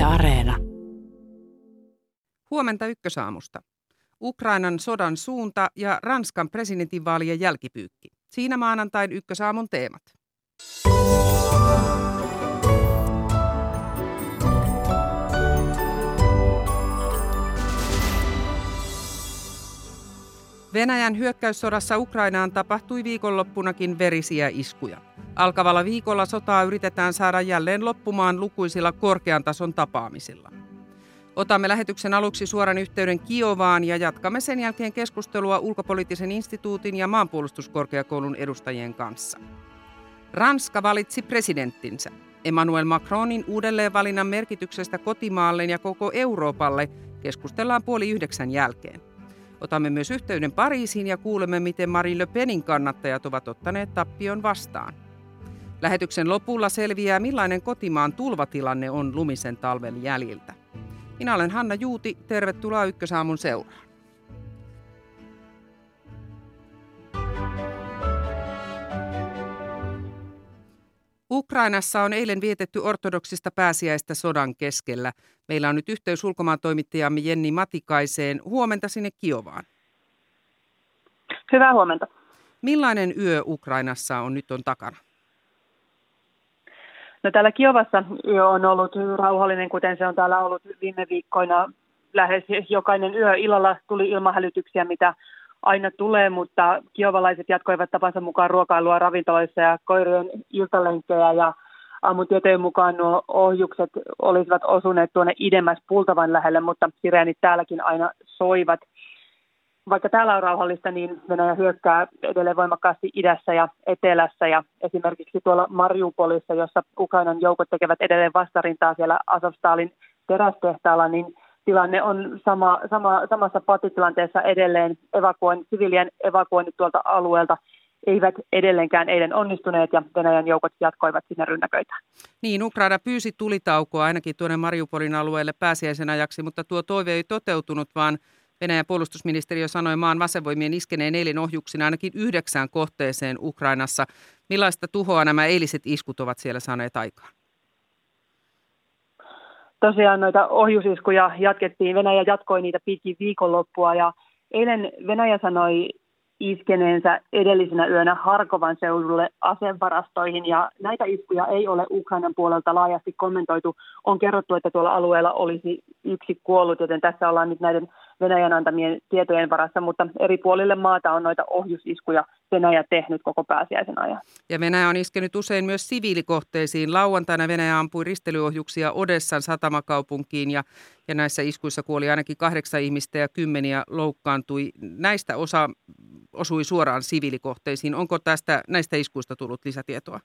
Yle Areena. Huomenta ykkösaamusta. Ukrainan sodan suunta ja Ranskan presidentinvaalien jälkipyykki. Siinä maanantain ykkösaamun teemat. Venäjän hyökkäyssodassa Ukrainaan tapahtui viikonloppunakin verisiä iskuja. Alkavalla viikolla sotaa yritetään saada jälleen loppumaan lukuisilla korkean tason tapaamisilla. Otamme lähetyksen aluksi suoran yhteyden Kiovaan ja jatkamme sen jälkeen keskustelua ulkopoliittisen instituutin ja maanpuolustuskorkeakoulun edustajien kanssa. Ranska valitsi presidenttinsä. Emmanuel Macronin uudelleenvalinnan merkityksestä kotimaalleen ja koko Euroopalle keskustellaan puoli yhdeksän jälkeen. Otamme myös yhteyden Pariisiin ja kuulemme, miten Marine Le Penin kannattajat ovat ottaneet tappion vastaan. Lähetyksen lopulla selviää, millainen kotimaan tulvatilanne on lumisen talven jäljiltä. Minä olen Hanna Juuti, tervetuloa Ykkösaamun seuraan. Ukrainassa on eilen vietetty ortodoksista pääsiäistä sodan keskellä. Meillä on nyt yhteys ulkomaan toimittajamme Jenni Matikaiseen. Huomenta sinne Kiovaan. Hyvää huomenta. Millainen yö Ukrainassa on nyt on takana? No täällä Kiovassa yö on ollut rauhallinen, kuten se on täällä ollut viime viikkoina. Lähes jokainen yö illalla tuli ilmahälytyksiä, mitä aina tulee, mutta kiovalaiset jatkoivat tapansa mukaan ruokailua ravintoloissa ja koirien iltalenkkejä ja aamun mukaan nuo ohjukset olisivat osuneet tuonne idemmäs Pultavan lähelle, mutta sireenit täälläkin aina soivat. Vaikka täällä on rauhallista, niin Venäjä hyökkää edelleen voimakkaasti idässä ja etelässä ja esimerkiksi tuolla Mariupolissa, jossa Ukrainan joukot tekevät edelleen vastarintaa siellä Azovstalin terästehtaalla, niin tilanne on sama, sama, samassa patitilanteessa edelleen. Evakuoin, sivilien evakuoinnit tuolta alueelta eivät edelleenkään eilen onnistuneet ja Venäjän joukot jatkoivat sinne rynnäköitä. Niin, Ukraina pyysi tulitaukoa ainakin tuonne Mariupolin alueelle pääsiäisen ajaksi, mutta tuo toive ei toteutunut, vaan Venäjän puolustusministeriö sanoi maan vasenvoimien iskeneen eilen ohjuksina ainakin yhdeksään kohteeseen Ukrainassa. Millaista tuhoa nämä eiliset iskut ovat siellä saaneet aikaan? Tosiaan noita ohjusiskuja jatkettiin. Venäjä jatkoi niitä pitkin viikonloppua ja eilen Venäjä sanoi iskeneensä edellisenä yönä Harkovan seudulle asevarastoihin ja näitä iskuja ei ole Ukrainan puolelta laajasti kommentoitu. On kerrottu, että tuolla alueella olisi yksi kuollut, joten tässä ollaan nyt näiden Venäjän antamien tietojen varassa, mutta eri puolille maata on noita ohjusiskuja Venäjä tehnyt koko pääsiäisen ajan. Ja Venäjä on iskenyt usein myös siviilikohteisiin. Lauantaina Venäjä ampui ristelyohjuksia Odessan satamakaupunkiin ja, ja näissä iskuissa kuoli ainakin kahdeksan ihmistä ja kymmeniä loukkaantui. Näistä osa osui suoraan siviilikohteisiin. Onko tästä, näistä iskuista tullut lisätietoa?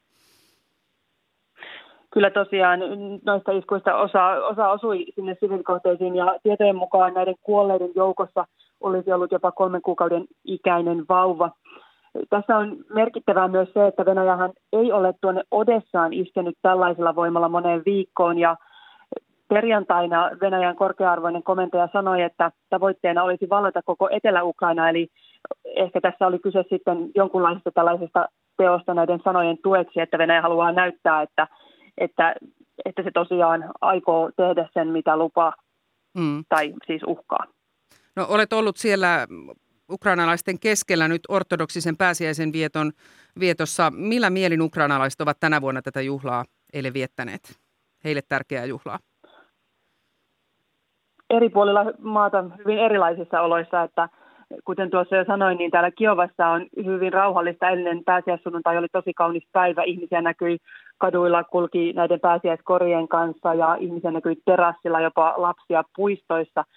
Kyllä tosiaan noista iskuista osa, osa osui sinne siviilikohteisiin ja tietojen mukaan näiden kuolleiden joukossa olisi ollut jopa kolmen kuukauden ikäinen vauva. Tässä on merkittävää myös se, että Venäjähän ei ole tuonne Odessaan iskenyt tällaisella voimalla moneen viikkoon ja perjantaina Venäjän korkea-arvoinen komentaja sanoi, että tavoitteena olisi vallata koko Etelä-Ukraina, eli ehkä tässä oli kyse sitten jonkunlaisesta tällaisesta teosta näiden sanojen tueksi, että Venäjä haluaa näyttää, että, että, että se tosiaan aikoo tehdä sen, mitä lupaa mm. tai siis uhkaa. No olet ollut siellä ukrainalaisten keskellä nyt ortodoksisen pääsiäisen vieton, vietossa. Millä mielin ukrainalaiset ovat tänä vuonna tätä juhlaa eilen viettäneet? Heille tärkeää juhlaa. Eri puolilla maata hyvin erilaisissa oloissa, että kuten tuossa jo sanoin, niin täällä Kiovassa on hyvin rauhallista. Ennen pääsiäissunnuntai oli tosi kaunis päivä. Ihmisiä näkyi kaduilla, kulki näiden pääsiäiskorien kanssa ja ihmisiä näkyi terassilla, jopa lapsia puistoissa –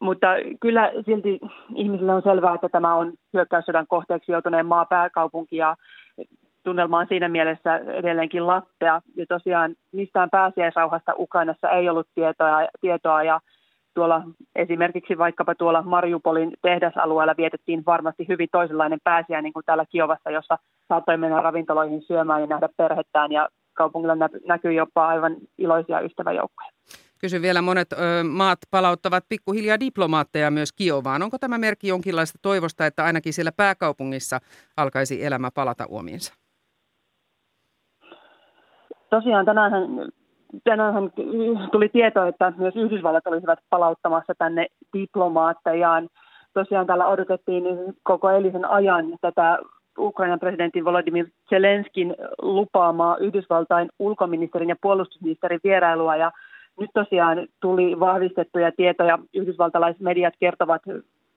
mutta kyllä silti ihmisille on selvää, että tämä on hyökkäyssodan kohteeksi joutuneen maa pääkaupunki ja tunnelma on siinä mielessä edelleenkin lattea. Ja tosiaan mistään pääsiäisrauhasta Ukrainassa ei ollut tietoa, tietoa ja tuolla esimerkiksi vaikkapa tuolla Mariupolin tehdasalueella vietettiin varmasti hyvin toisenlainen pääsiäinen niin kuin täällä Kiovassa, jossa saattoi mennä ravintoloihin syömään ja nähdä perhettään ja kaupungilla näkyy jopa aivan iloisia ystäväjoukkoja. Kysyn vielä, monet ö, maat palauttavat pikkuhiljaa diplomaatteja myös Kiovaan. Onko tämä merkki jonkinlaista toivosta, että ainakin siellä pääkaupungissa alkaisi elämä palata uomiinsa? Tosiaan tänään tänään tuli tieto, että myös Yhdysvallat olisivat palauttamassa tänne diplomaattejaan. Tosiaan täällä odotettiin koko eilisen ajan tätä Ukrainan presidentin Volodymyr Zelenskin lupaamaa Yhdysvaltain ulkoministerin ja puolustusministerin vierailua. Ja nyt tosiaan tuli vahvistettuja tietoja. Yhdysvaltalaismediat kertovat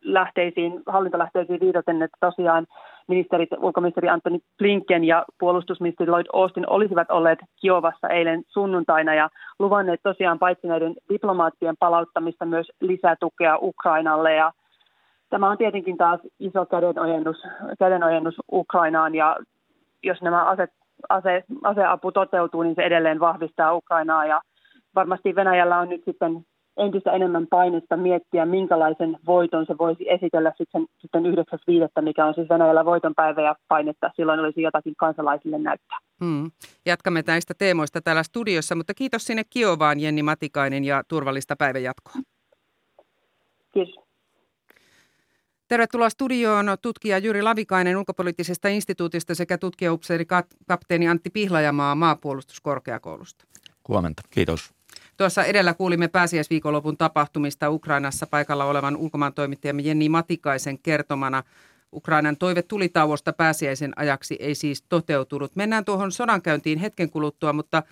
lähteisiin, hallintolähteisiin viitaten, että tosiaan ministerit, ulkoministeri Antoni Blinken ja puolustusministeri Lloyd Austin olisivat olleet Kiovassa eilen sunnuntaina ja luvanneet tosiaan paitsi näiden diplomaattien palauttamista myös lisätukea Ukrainalle ja Tämä on tietenkin taas iso kädenojennus, kädenojennus Ukrainaan ja jos nämä ase, ase, aseapu toteutuu, niin se edelleen vahvistaa Ukrainaa ja varmasti Venäjällä on nyt sitten entistä enemmän painetta miettiä, minkälaisen voiton se voisi esitellä sitten, sitten 9.5., mikä on siis Venäjällä voitonpäivä ja painetta. Silloin olisi jotakin kansalaisille näyttää. Hmm. Jatkamme näistä teemoista täällä studiossa, mutta kiitos sinne Kiovaan Jenni Matikainen ja turvallista päivänjatkoa. Kiitos. Tervetuloa studioon tutkija Jyri Lavikainen ulkopoliittisesta instituutista sekä tutkijaupseeri kapteeni Antti Pihlajamaa maapuolustuskorkeakoulusta. Huomenta, kiitos. Tuossa edellä kuulimme pääsiäisviikonlopun tapahtumista Ukrainassa paikalla olevan ulkomaantoimittajamme Jenni Matikaisen kertomana. Ukrainan toive tulitauosta pääsiäisen ajaksi ei siis toteutunut. Mennään tuohon sodankäyntiin hetken kuluttua, mutta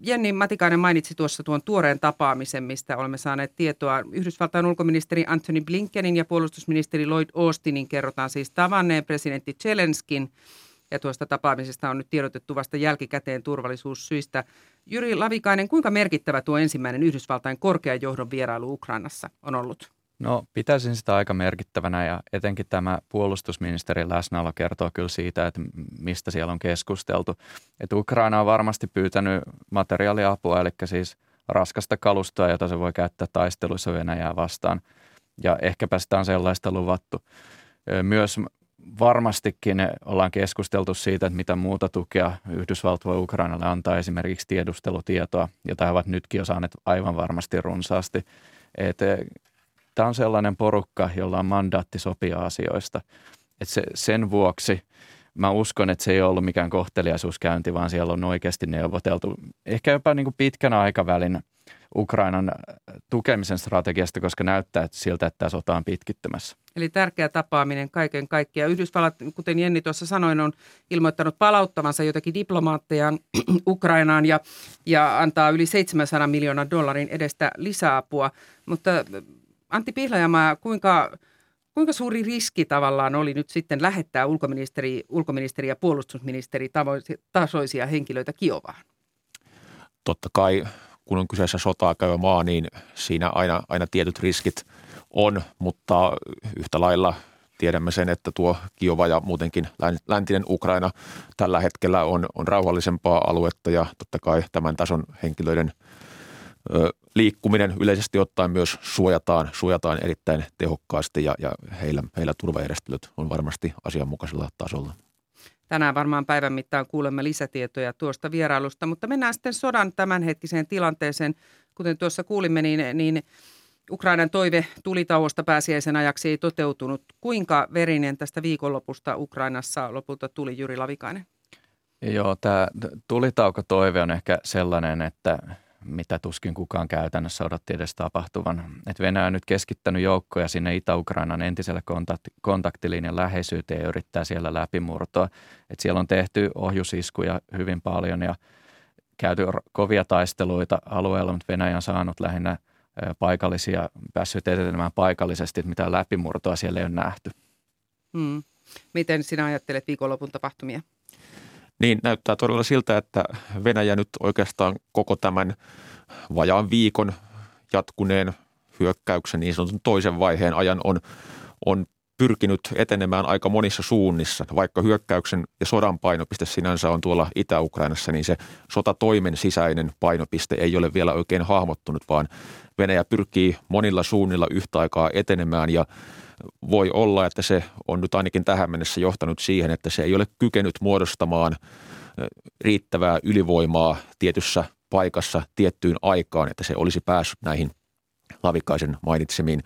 Jenni Matikainen mainitsi tuossa tuon tuoreen tapaamisen, mistä olemme saaneet tietoa. Yhdysvaltain ulkoministeri Anthony Blinkenin ja puolustusministeri Lloyd Austinin kerrotaan siis tavanneen presidentti Zelenskin – ja tuosta tapaamisesta on nyt tiedotettu vasta jälkikäteen turvallisuussyistä. Jyri Lavikainen, kuinka merkittävä tuo ensimmäinen Yhdysvaltain korkean johdon vierailu Ukrainassa on ollut? No pitäisin sitä aika merkittävänä ja etenkin tämä puolustusministerin läsnäolo kertoo kyllä siitä, että mistä siellä on keskusteltu. Että Ukraina on varmasti pyytänyt materiaaliapua, eli siis raskasta kalustoa, jota se voi käyttää taisteluissa Venäjää vastaan. Ja ehkäpä sitä on sellaista luvattu. Myös varmastikin ollaan keskusteltu siitä, että mitä muuta tukea Yhdysvallat voi Ukrainalle antaa, esimerkiksi tiedustelutietoa, jota he ovat nytkin jo saaneet aivan varmasti runsaasti. Tämä on sellainen porukka, jolla on mandaatti sopia asioista. Et se, sen vuoksi mä uskon, että se ei ollut mikään kohteliaisuuskäynti, vaan siellä on oikeasti neuvoteltu ehkä jopa niin kuin pitkän aikavälin Ukrainan tukemisen strategiasta, koska näyttää että siltä, että tämä sota on pitkittymässä. Eli tärkeä tapaaminen kaiken kaikkiaan. Yhdysvallat, kuten Jenni tuossa sanoin, on ilmoittanut palauttavansa jotakin diplomaatteja Ukrainaan ja, ja antaa yli 700 miljoonan dollarin edestä lisäapua. Mutta Antti Pihlajamaa, kuinka, kuinka suuri riski tavallaan oli nyt sitten lähettää ulkoministeri, ulkoministeri ja puolustusministeri tasoisia henkilöitä Kiovaan? Totta kai, kun on kyseessä sotaa käyvä maa, niin siinä aina, aina tietyt riskit on, mutta yhtä lailla tiedämme sen, että tuo Kiova ja muutenkin läntinen Ukraina tällä hetkellä on, on rauhallisempaa aluetta ja totta kai tämän tason henkilöiden liikkuminen yleisesti ottaen myös suojataan, suojataan erittäin tehokkaasti ja, ja heillä, heillä turvajärjestelyt on varmasti asianmukaisella tasolla. Tänään varmaan päivän mittaan kuulemme lisätietoja tuosta vierailusta, mutta mennään sitten sodan tämänhetkiseen tilanteeseen. Kuten tuossa kuulimme, niin, niin Ukrainan toive tulitauosta pääsiäisen ajaksi ei toteutunut. Kuinka verinen tästä viikonlopusta Ukrainassa lopulta tuli Jyri Lavikainen? Joo, tämä tulitauko-toive on ehkä sellainen, että mitä tuskin kukaan käytännössä odotti edes tapahtuvan. Et Venäjä on nyt keskittänyt joukkoja sinne Itä-Ukrainan entiselle kontakti, kontaktilinjan läheisyyteen ja yrittää siellä läpimurtoa. Et siellä on tehty ohjusiskuja hyvin paljon ja käyty kovia taisteluita alueella, mutta Venäjä on saanut lähinnä paikallisia, päässyt etenemään paikallisesti, että mitään läpimurtoa siellä ei ole nähty. Hmm. Miten sinä ajattelet viikonlopun tapahtumia? Niin, näyttää todella siltä, että Venäjä nyt oikeastaan koko tämän vajaan viikon jatkuneen hyökkäyksen niin sanotun toisen vaiheen ajan on, on pyrkinyt etenemään aika monissa suunnissa. Vaikka hyökkäyksen ja sodan painopiste sinänsä on tuolla Itä-Ukrainassa, niin se sotatoimen sisäinen painopiste ei ole vielä oikein hahmottunut, vaan Venäjä pyrkii monilla suunnilla yhtä aikaa etenemään ja voi olla, että se on nyt ainakin tähän mennessä johtanut siihen, että se ei ole kykenyt muodostamaan riittävää ylivoimaa tietyssä paikassa tiettyyn aikaan, että se olisi päässyt näihin Lavikaisen mainitsemiin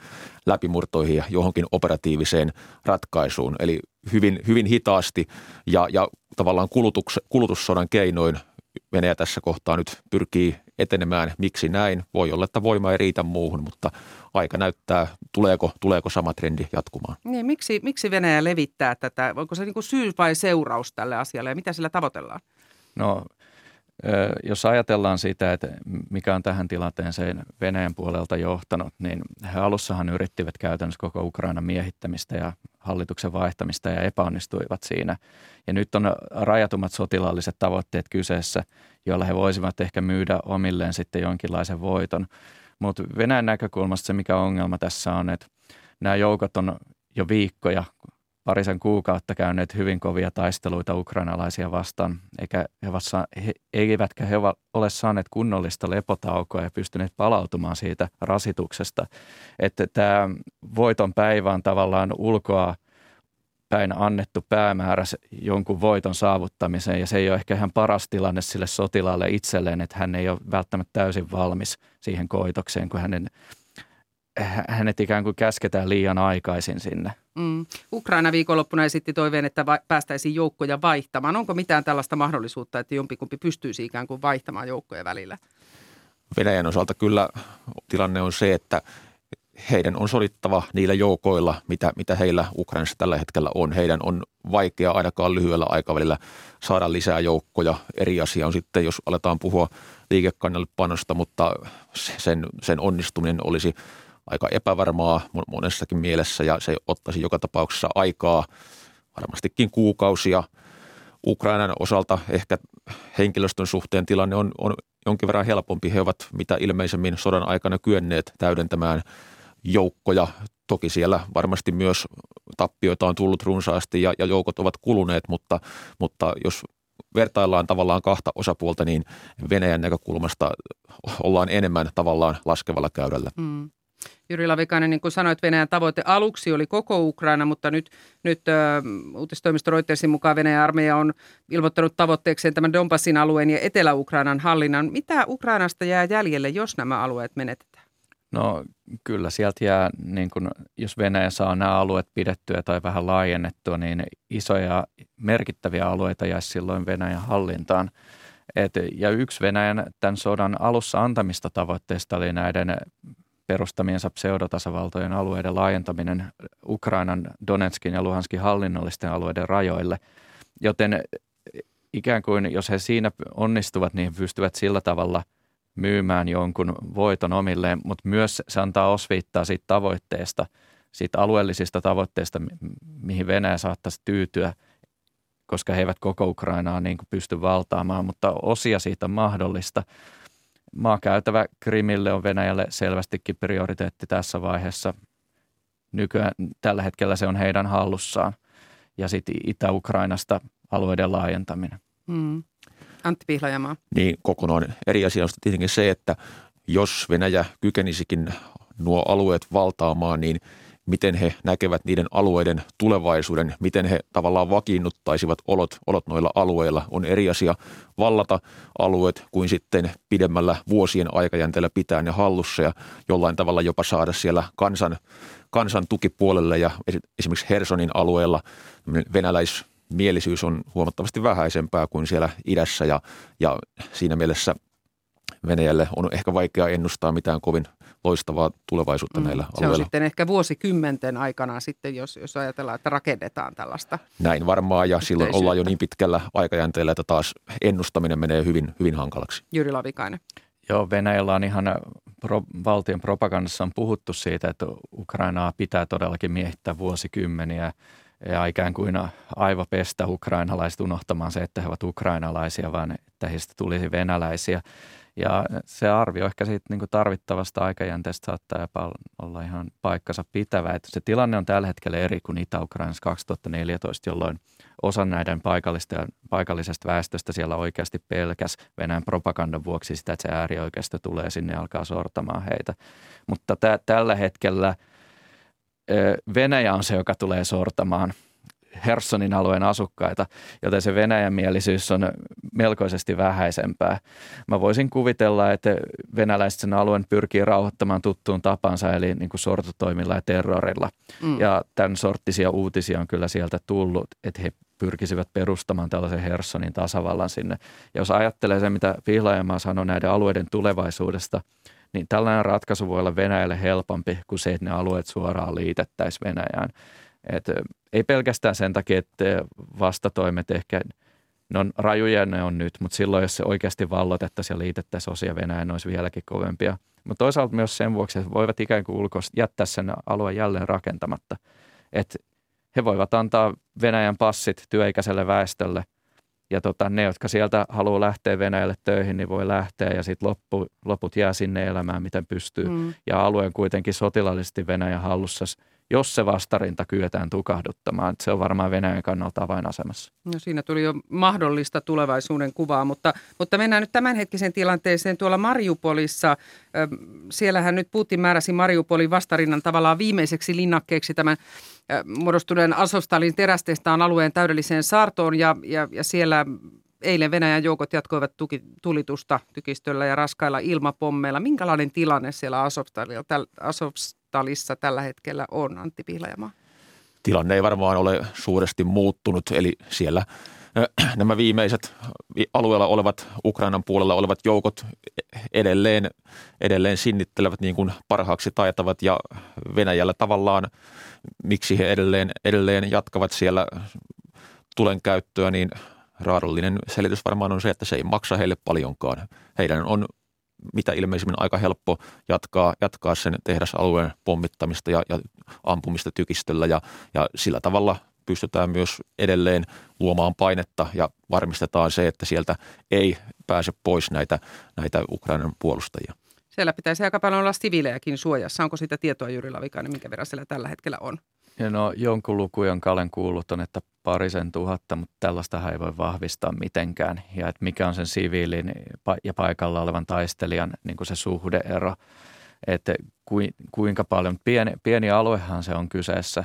läpimurtoihin ja johonkin operatiiviseen ratkaisuun. Eli hyvin, hyvin hitaasti ja, ja tavallaan kulutus, kulutussodan keinoin Venäjä tässä kohtaa nyt pyrkii etenemään. Miksi näin? Voi olla, että voima ei riitä muuhun, mutta aika näyttää, tuleeko, tuleeko sama trendi jatkumaan. Niin, miksi, miksi Venäjä levittää tätä? Onko se niin kuin syy vai seuraus tälle asialle ja mitä sillä tavoitellaan? No jos ajatellaan sitä, että mikä on tähän tilanteeseen Venäjän puolelta johtanut, niin he alussahan yrittivät käytännössä koko Ukrainan miehittämistä ja hallituksen vaihtamista ja epäonnistuivat siinä. Ja nyt on rajatummat sotilaalliset tavoitteet kyseessä, joilla he voisivat ehkä myydä omilleen sitten jonkinlaisen voiton. Mutta Venäjän näkökulmasta se, mikä ongelma tässä on, että nämä joukot on jo viikkoja parisen kuukautta käyneet hyvin kovia taisteluita ukrainalaisia vastaan, eikä he vasta, he, eivätkä he ole saaneet kunnollista lepotaukoa ja pystyneet palautumaan siitä rasituksesta. Että tämä voiton päivä on tavallaan ulkoa päin annettu päämäärä jonkun voiton saavuttamiseen ja se ei ole ehkä ihan paras tilanne sille sotilaalle itselleen, että hän ei ole välttämättä täysin valmis siihen koitokseen, kun hänen hänet ikään kuin käsketään liian aikaisin sinne. Mm. Ukraina viikonloppuna esitti toiveen, että va- päästäisiin joukkoja vaihtamaan. Onko mitään tällaista mahdollisuutta, että jompikumpi pystyisi ikään kuin vaihtamaan joukkoja välillä? Venäjän osalta kyllä tilanne on se, että heidän on sodittava niillä joukoilla, mitä, mitä heillä Ukrainassa tällä hetkellä on. Heidän on vaikea ainakaan lyhyellä aikavälillä saada lisää joukkoja. Eri asia on sitten, jos aletaan puhua liikekannallepanosta, mutta sen, sen onnistuminen olisi – aika epävarmaa monessakin mielessä ja se ottaisi joka tapauksessa aikaa varmastikin kuukausia. Ukrainan osalta ehkä henkilöstön suhteen tilanne on, on jonkin verran helpompi. He ovat mitä ilmeisemmin sodan aikana kyenneet täydentämään joukkoja. Toki siellä varmasti myös tappioita on tullut runsaasti ja, ja joukot ovat kuluneet, mutta, mutta jos vertaillaan tavallaan kahta osapuolta, niin Venäjän näkökulmasta ollaan enemmän tavallaan laskevalla käydällä. Mm. Jyri Lavikainen, niin kuin sanoit, Venäjän tavoite aluksi oli koko Ukraina, mutta nyt, nyt uh, uutistoimisto Reutersin mukaan Venäjän armeija on ilmoittanut tavoitteekseen tämän Donbassin alueen ja Etelä-Ukrainan hallinnan. Mitä Ukrainasta jää jäljelle, jos nämä alueet menetetään? No kyllä sieltä jää, niin kun, jos Venäjä saa nämä alueet pidettyä tai vähän laajennettua, niin isoja merkittäviä alueita jäisi silloin Venäjän hallintaan. Et, ja yksi Venäjän tämän sodan alussa antamista tavoitteista oli näiden perustamiensa pseudotasavaltojen alueiden laajentaminen Ukrainan, Donetskin ja Luhanskin hallinnollisten alueiden rajoille. Joten ikään kuin jos he siinä onnistuvat, niin he pystyvät sillä tavalla myymään jonkun voiton omilleen, mutta myös se antaa osviittaa siitä tavoitteesta, siitä alueellisista tavoitteista, mihin Venäjä saattaisi tyytyä, koska he eivät koko Ukrainaa niin kuin pysty valtaamaan, mutta osia siitä on mahdollista – maakäytävä Krimille on Venäjälle selvästikin prioriteetti tässä vaiheessa. Nykyään tällä hetkellä se on heidän hallussaan. Ja sitten Itä-Ukrainasta alueiden laajentaminen. Mm. Antti Pihlajamaa. Niin, kokonaan eri asia on tietenkin se, että jos Venäjä kykenisikin nuo alueet valtaamaan, niin – miten he näkevät niiden alueiden tulevaisuuden, miten he tavallaan vakiinnuttaisivat olot, olot noilla alueilla. On eri asia vallata alueet kuin sitten pidemmällä vuosien aikajänteellä pitää ne hallussa ja jollain tavalla jopa saada siellä kansan, kansan tukipuolelle ja esimerkiksi Hersonin alueella venäläismielisyys on huomattavasti vähäisempää kuin siellä idässä ja, ja siinä mielessä Venäjälle on ehkä vaikea ennustaa mitään kovin loistavaa tulevaisuutta mm, näillä se alueilla. Se on sitten ehkä vuosikymmenten aikana sitten, jos, jos ajatellaan, että rakennetaan tällaista. Näin varmaan ja silloin ollaan jo niin pitkällä aikajänteellä, että taas ennustaminen menee hyvin, hyvin hankalaksi. Jyri Lavikainen. Joo, Venäjällä on ihan pro, valtion propagandassa on puhuttu siitä, että Ukrainaa pitää todellakin miehittää vuosikymmeniä ja ikään kuin aivopestä ukrainalaiset unohtamaan se, että he ovat ukrainalaisia, vaan että heistä tulisi venäläisiä. Ja se arvio ehkä siitä niin tarvittavasta aikajänteestä saattaa jopa olla ihan paikkansa pitävä. Että se tilanne on tällä hetkellä eri kuin Itä-Ukrainassa 2014, jolloin osa näiden paikallista, paikallisesta väestöstä siellä oikeasti pelkäs Venäjän propagandan vuoksi sitä, että se äärioikeisto tulee sinne ja alkaa sortamaan heitä. Mutta tä, tällä hetkellä Venäjä on se, joka tulee sortamaan – Hersonin alueen asukkaita, joten se Venäjän mielisyys on melkoisesti vähäisempää. Mä voisin kuvitella, että venäläiset sen alueen pyrkii rauhoittamaan tuttuun tapansa, eli niin kuin sortotoimilla ja terrorilla. Mm. Ja tämän sorttisia uutisia on kyllä sieltä tullut, että he pyrkisivät perustamaan tällaisen Hersonin tasavallan sinne. Ja jos ajattelee se, mitä Pihlajamaa sanoi näiden alueiden tulevaisuudesta, niin tällainen ratkaisu voi olla Venäjälle helpompi kuin se, että ne alueet suoraan liitettäisiin Venäjään. Et ei pelkästään sen takia, että vastatoimet ehkä, ne on rajuja ne on nyt, mutta silloin jos se oikeasti vallotettaisiin ja liitettäisiin osia Venäjään, ne olisi vieläkin kovempia. Mutta toisaalta myös sen vuoksi, että voivat ikään kuin ulkoista jättää sen alueen jälleen rakentamatta. Että he voivat antaa Venäjän passit työikäiselle väestölle ja tota, ne, jotka sieltä haluaa lähteä Venäjälle töihin, niin voi lähteä ja sitten loppu, loput jää sinne elämään, miten pystyy. Mm. Ja alue on kuitenkin sotilaallisesti Venäjän hallussa jos se vastarinta kyetään tukahduttamaan. Se on varmaan Venäjän kannalta avainasemassa. No siinä tuli jo mahdollista tulevaisuuden kuvaa, mutta, mutta mennään nyt tämänhetkisen tilanteeseen tuolla Mariupolissa. Siellähän nyt Putin määräsi Mariupolin vastarinnan tavallaan viimeiseksi linnakkeeksi tämän muodostuneen Asostalin terästestaan alueen täydelliseen saartoon ja, ja, ja siellä eilen Venäjän joukot jatkoivat tuki, tulitusta tykistöllä ja raskailla ilmapommeilla. Minkälainen tilanne siellä Asovstalissa tällä hetkellä on, Antti Pihlajamaa? Tilanne ei varmaan ole suuresti muuttunut, eli siellä nämä viimeiset alueella olevat Ukrainan puolella olevat joukot edelleen, edelleen sinnittelevät niin kuin parhaaksi taitavat ja Venäjällä tavallaan, miksi he edelleen, edelleen jatkavat siellä tulen käyttöä, niin raadollinen selitys varmaan on se, että se ei maksa heille paljonkaan. Heidän on mitä ilmeisimmin aika helppo jatkaa, jatkaa sen tehdasalueen pommittamista ja, ja ampumista tykistöllä ja, ja sillä tavalla pystytään myös edelleen luomaan painetta ja varmistetaan se, että sieltä ei pääse pois näitä, näitä Ukrainan puolustajia. Siellä pitäisi aika paljon olla siviilejäkin suojassa. Onko sitä tietoa Jyri Lavikainen, minkä verran siellä tällä hetkellä on? Ja no jonkun luku, jonka olen kuullut, on, että parisen tuhatta, mutta tällaista ei voi vahvistaa mitenkään. Ja että mikä on sen siviilin ja paikalla olevan taistelijan niin kuin se suhdeero, että kuinka paljon, pieni, pieni aluehan se on kyseessä.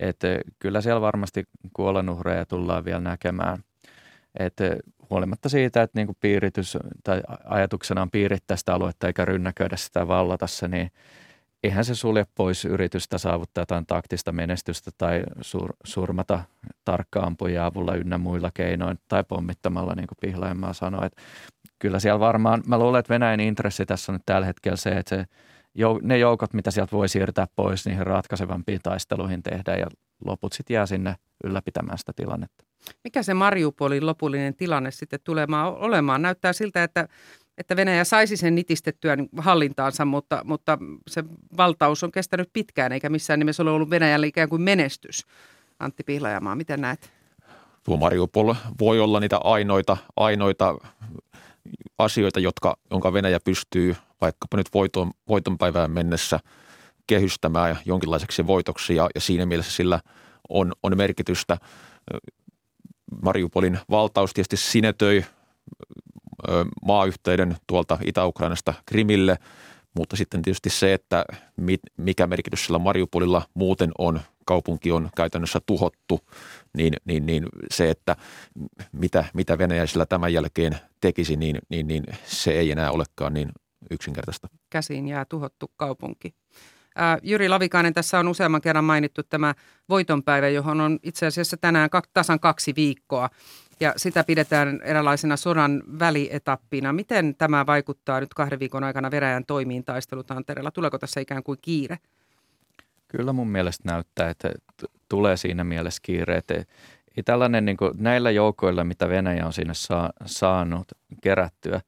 Että kyllä siellä varmasti kuolonuhreja tullaan vielä näkemään. Että huolimatta siitä, että niin kuin piiritys tai ajatuksena on piirittää sitä aluetta eikä rynnäköidä sitä vallata se, niin – eihän se sulje pois yritystä saavuttaa jotain taktista menestystä tai sur, surmata tarkkaampuja avulla ynnä muilla keinoin tai pommittamalla, niin kuin Pihlajanmaa sanoi. Että kyllä siellä varmaan, mä luulen, että Venäjän intressi tässä on nyt tällä hetkellä se, että se, ne joukot, mitä sieltä voi siirtää pois, niihin ratkaisevampiin taisteluihin tehdään ja loput sitten jää sinne ylläpitämään sitä tilannetta. Mikä se Mariupolin lopullinen tilanne sitten tulee olemaan? Näyttää siltä, että että Venäjä saisi sen nitistettyä hallintaansa, mutta, mutta se valtaus on kestänyt pitkään, eikä missään nimessä ole ollut Venäjällä ikään kuin menestys. Antti Pihlajamaa, miten näet? Tuo Mariupol voi olla niitä ainoita, ainoita asioita, jotka, jonka Venäjä pystyy vaikkapa nyt voiton, voitonpäivään mennessä kehystämään jonkinlaiseksi voitoksi ja, ja siinä mielessä sillä on, on merkitystä. Mariupolin valtaus tietysti sinetöi maayhteyden tuolta Itä-Ukrainasta Krimille, mutta sitten tietysti se, että mikä merkitys sillä Mariupolilla muuten on, kaupunki on käytännössä tuhottu, niin, niin, niin se, että mitä, mitä Venäjä sillä tämän jälkeen tekisi, niin, niin, niin se ei enää olekaan niin yksinkertaista. Käsiin jää tuhottu kaupunki. Ää, Jyri Lavikainen, tässä on useamman kerran mainittu tämä voitonpäivä, johon on itse asiassa tänään tasan kaksi viikkoa ja sitä pidetään eräänlaisena sodan välietappina. Miten tämä vaikuttaa nyt kahden viikon aikana Venäjän toimiin taistelutantereella? Tuleeko tässä ikään kuin kiire? Kyllä mun mielestä näyttää, että tulee siinä mielessä kiire. Että ei tällainen niin kuin näillä joukoilla, mitä Venäjä on sinne saa, saanut kerättyä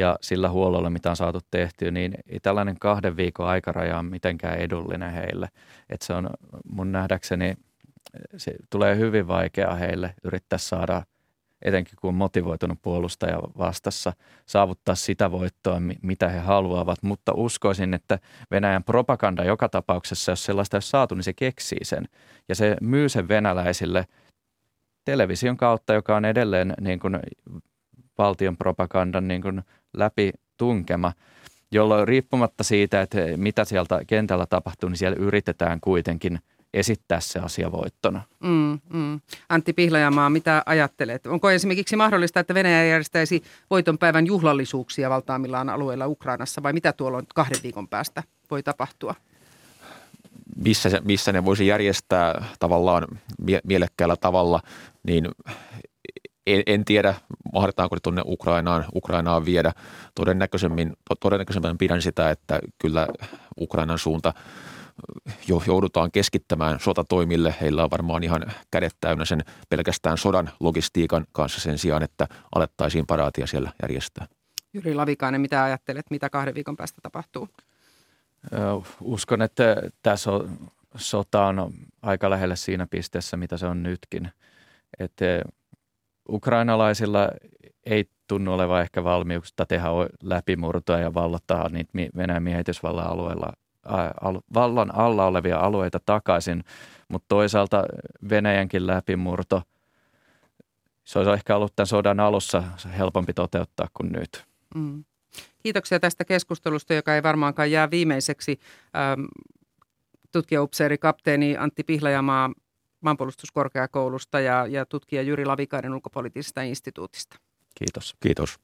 ja sillä huollolla, mitä on saatu tehtyä, niin ei tällainen kahden viikon aikaraja ole mitenkään edullinen heille. Että se on mun nähdäkseni, se tulee hyvin vaikeaa heille yrittää saada – etenkin kun on motivoitunut puolustaja vastassa, saavuttaa sitä voittoa, mitä he haluavat. Mutta uskoisin, että Venäjän propaganda joka tapauksessa, jos sellaista ei saatu, niin se keksii sen. Ja se myy sen venäläisille television kautta, joka on edelleen niin kuin valtion propagandan niin kuin läpi tunkema, jolloin riippumatta siitä, että mitä sieltä kentällä tapahtuu, niin siellä yritetään kuitenkin – esittää se asia voittona. Mm, mm. Antti Pihlajamaa, mitä ajattelet? Onko esimerkiksi mahdollista, että Venäjä järjestäisi voitonpäivän juhlallisuuksia valtaamillaan alueilla Ukrainassa vai mitä tuolla kahden viikon päästä voi tapahtua? missä, missä ne voisi järjestää tavallaan mie- mielekkäällä tavalla, niin en, en tiedä, mahdetaanko ne tuonne Ukrainaan, Ukrainaan viedä. Todennäköisemmin, todennäköisemmin pidän sitä, että kyllä Ukrainan suunta jo joudutaan keskittämään sotatoimille. Heillä on varmaan ihan kädet täynnä sen pelkästään sodan logistiikan kanssa sen sijaan, että alettaisiin paraatia siellä järjestää. Jyri Lavikainen, mitä ajattelet, mitä kahden viikon päästä tapahtuu? Uskon, että tässä on, sota on aika lähellä siinä pisteessä, mitä se on nytkin. Että ukrainalaisilla ei tunnu olevan ehkä valmiuksia tehdä läpimurtoa ja vallottaa niitä Venäjän miehitysvallan alueella vallan alla olevia alueita takaisin, mutta toisaalta Venäjänkin läpimurto, se olisi ehkä ollut tämän sodan alussa helpompi toteuttaa kuin nyt. Mm. Kiitoksia tästä keskustelusta, joka ei varmaankaan jää viimeiseksi. Ähm, tutkijaupseeri kapteeni Antti Pihlajamaa maanpuolustuskorkeakoulusta ja, ja tutkija Jyri Lavikainen ulkopoliittisesta instituutista. Kiitos. Kiitos.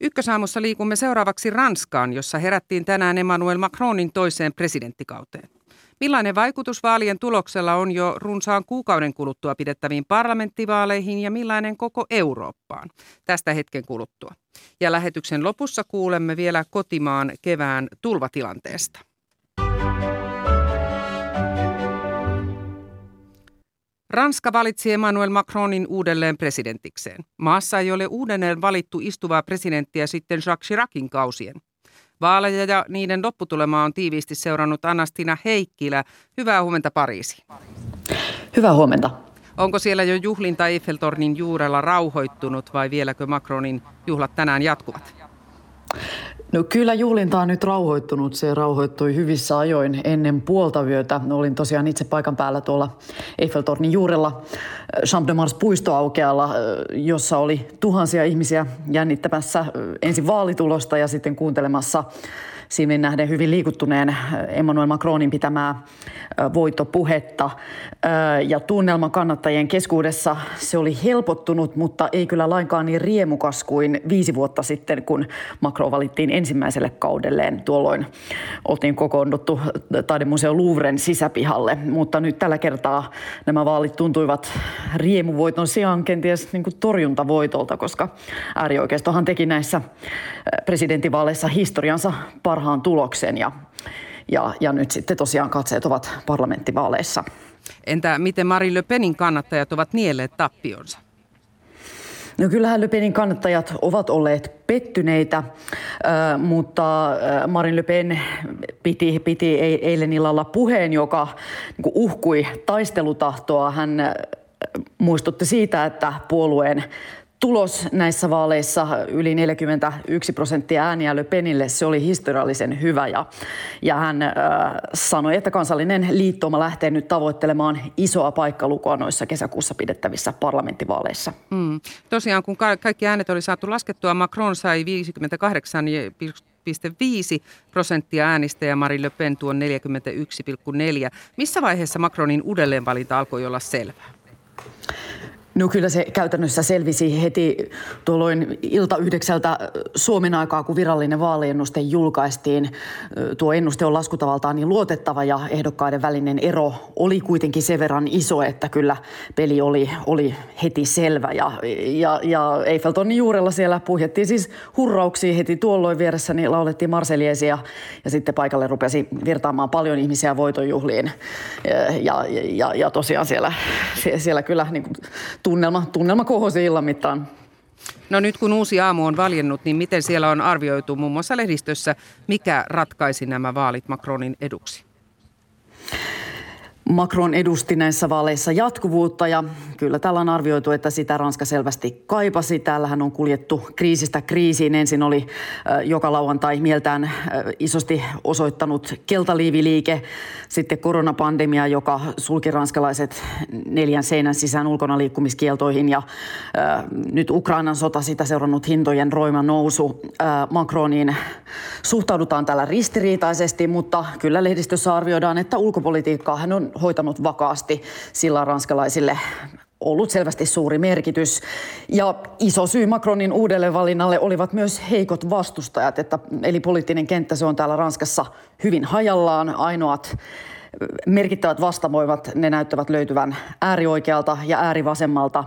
Ykkösaamussa liikumme seuraavaksi Ranskaan, jossa herättiin tänään Emmanuel Macronin toiseen presidenttikauteen. Millainen vaikutus vaalien tuloksella on jo runsaan kuukauden kuluttua pidettäviin parlamenttivaaleihin ja millainen koko Eurooppaan? Tästä hetken kuluttua. Ja lähetyksen lopussa kuulemme vielä kotimaan kevään tulvatilanteesta. Ranska valitsi Emmanuel Macronin uudelleen presidentikseen. Maassa ei ole uudelleen valittu istuvaa presidenttiä sitten Jacques Chiracin kausien. Vaaleja ja niiden lopputulema on tiiviisti seurannut Anastina Heikkilä. Hyvää huomenta Pariisi. Hyvää huomenta. Onko siellä jo juhlinta Eiffeltornin juurella rauhoittunut vai vieläkö Macronin juhlat tänään jatkuvat? No kyllä juhlinta on nyt rauhoittunut. Se rauhoittui hyvissä ajoin ennen puolta yötä. Olin tosiaan itse paikan päällä tuolla Eiffeltornin juurella Champ de Mars puistoaukealla, jossa oli tuhansia ihmisiä jännittämässä ensin vaalitulosta ja sitten kuuntelemassa siinä nähden hyvin liikuttuneen Emmanuel Macronin pitämää voittopuhetta. Ja tunnelma kannattajien keskuudessa se oli helpottunut, mutta ei kyllä lainkaan niin riemukas kuin viisi vuotta sitten, kun Macron valittiin ensimmäiselle kaudelleen. Tuolloin oltiin kokoonnuttu taidemuseo Louvren sisäpihalle, mutta nyt tällä kertaa nämä vaalit tuntuivat riemuvoiton sijaan kenties niin kuin torjuntavoitolta, koska äärioikeistohan teki näissä presidentinvaaleissa historiansa parhaan tuloksen ja ja, ja nyt sitten tosiaan katseet ovat parlamenttivaaleissa. Entä miten Marie Le Penin kannattajat ovat nielleet tappionsa? No kyllähän Le Penin kannattajat ovat olleet pettyneitä, mutta Marine Le Pen piti, piti eilen illalla puheen, joka niin uhkui taistelutahtoa. Hän muistutti siitä, että puolueen tulos näissä vaaleissa yli 41 prosenttia ääniä Le Penille, se oli historiallisen hyvä ja, ja hän äh, sanoi, että kansallinen liittouma lähtee nyt tavoittelemaan isoa paikkalukua noissa kesäkuussa pidettävissä parlamenttivaaleissa. Mm. Tosiaan kun ka- kaikki äänet oli saatu laskettua, Macron sai 58 5 prosenttia äänistä ja Marine Le Pen tuon 41,4. Missä vaiheessa Macronin uudelleenvalinta alkoi olla selvää? No kyllä se käytännössä selvisi heti tuolloin ilta yhdeksältä Suomen aikaa, kun virallinen vaaliennuste julkaistiin. Tuo ennuste on laskutavaltaan niin luotettava ja ehdokkaiden välinen ero oli kuitenkin sen verran iso, että kyllä peli oli, oli heti selvä. Ja, ja, ja Eiffeltonin juurella siellä puhjettiin siis hurrauksia heti tuolloin vieressä, niin laulettiin Marseliesia ja, ja sitten paikalle rupesi virtaamaan paljon ihmisiä voitonjuhliin. Ja, ja, ja, ja tosiaan siellä, siellä kyllä niin kuin tunnelma, tunnelma kohosi illan mittaan. No nyt kun uusi aamu on valjennut, niin miten siellä on arvioitu muun muassa lehdistössä, mikä ratkaisi nämä vaalit Macronin eduksi? Macron edusti näissä vaaleissa jatkuvuutta ja kyllä täällä on arvioitu, että sitä Ranska selvästi kaipasi. Täällähän on kuljettu kriisistä kriisiin. Ensin oli joka lauantai mieltään isosti osoittanut keltaliiviliike, sitten koronapandemia, joka sulki ranskalaiset neljän seinän sisään ulkona liikkumiskieltoihin ja nyt Ukrainan sota, sitä seurannut hintojen roima nousu. Macroniin suhtaudutaan tällä ristiriitaisesti, mutta kyllä lehdistössä arvioidaan, että ulkopolitiikkaa hän on hoitanut vakaasti. Sillä ranskalaisille ollut selvästi suuri merkitys. Ja iso syy Macronin uudelle valinnalle olivat myös heikot vastustajat, että, eli poliittinen kenttä se on täällä Ranskassa hyvin hajallaan. Ainoat merkittävät vastamoivat, ne näyttävät löytyvän äärioikealta ja äärivasemmalta.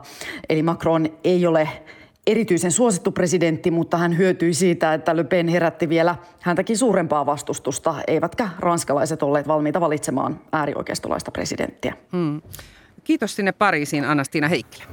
Eli Macron ei ole erityisen suosittu presidentti, mutta hän hyötyi siitä, että Le Pen herätti vielä häntäkin suurempaa vastustusta, eivätkä ranskalaiset olleet valmiita valitsemaan äärioikeistolaista presidenttiä. Hmm. Kiitos sinne Pariisiin, Anastina Heikkilä.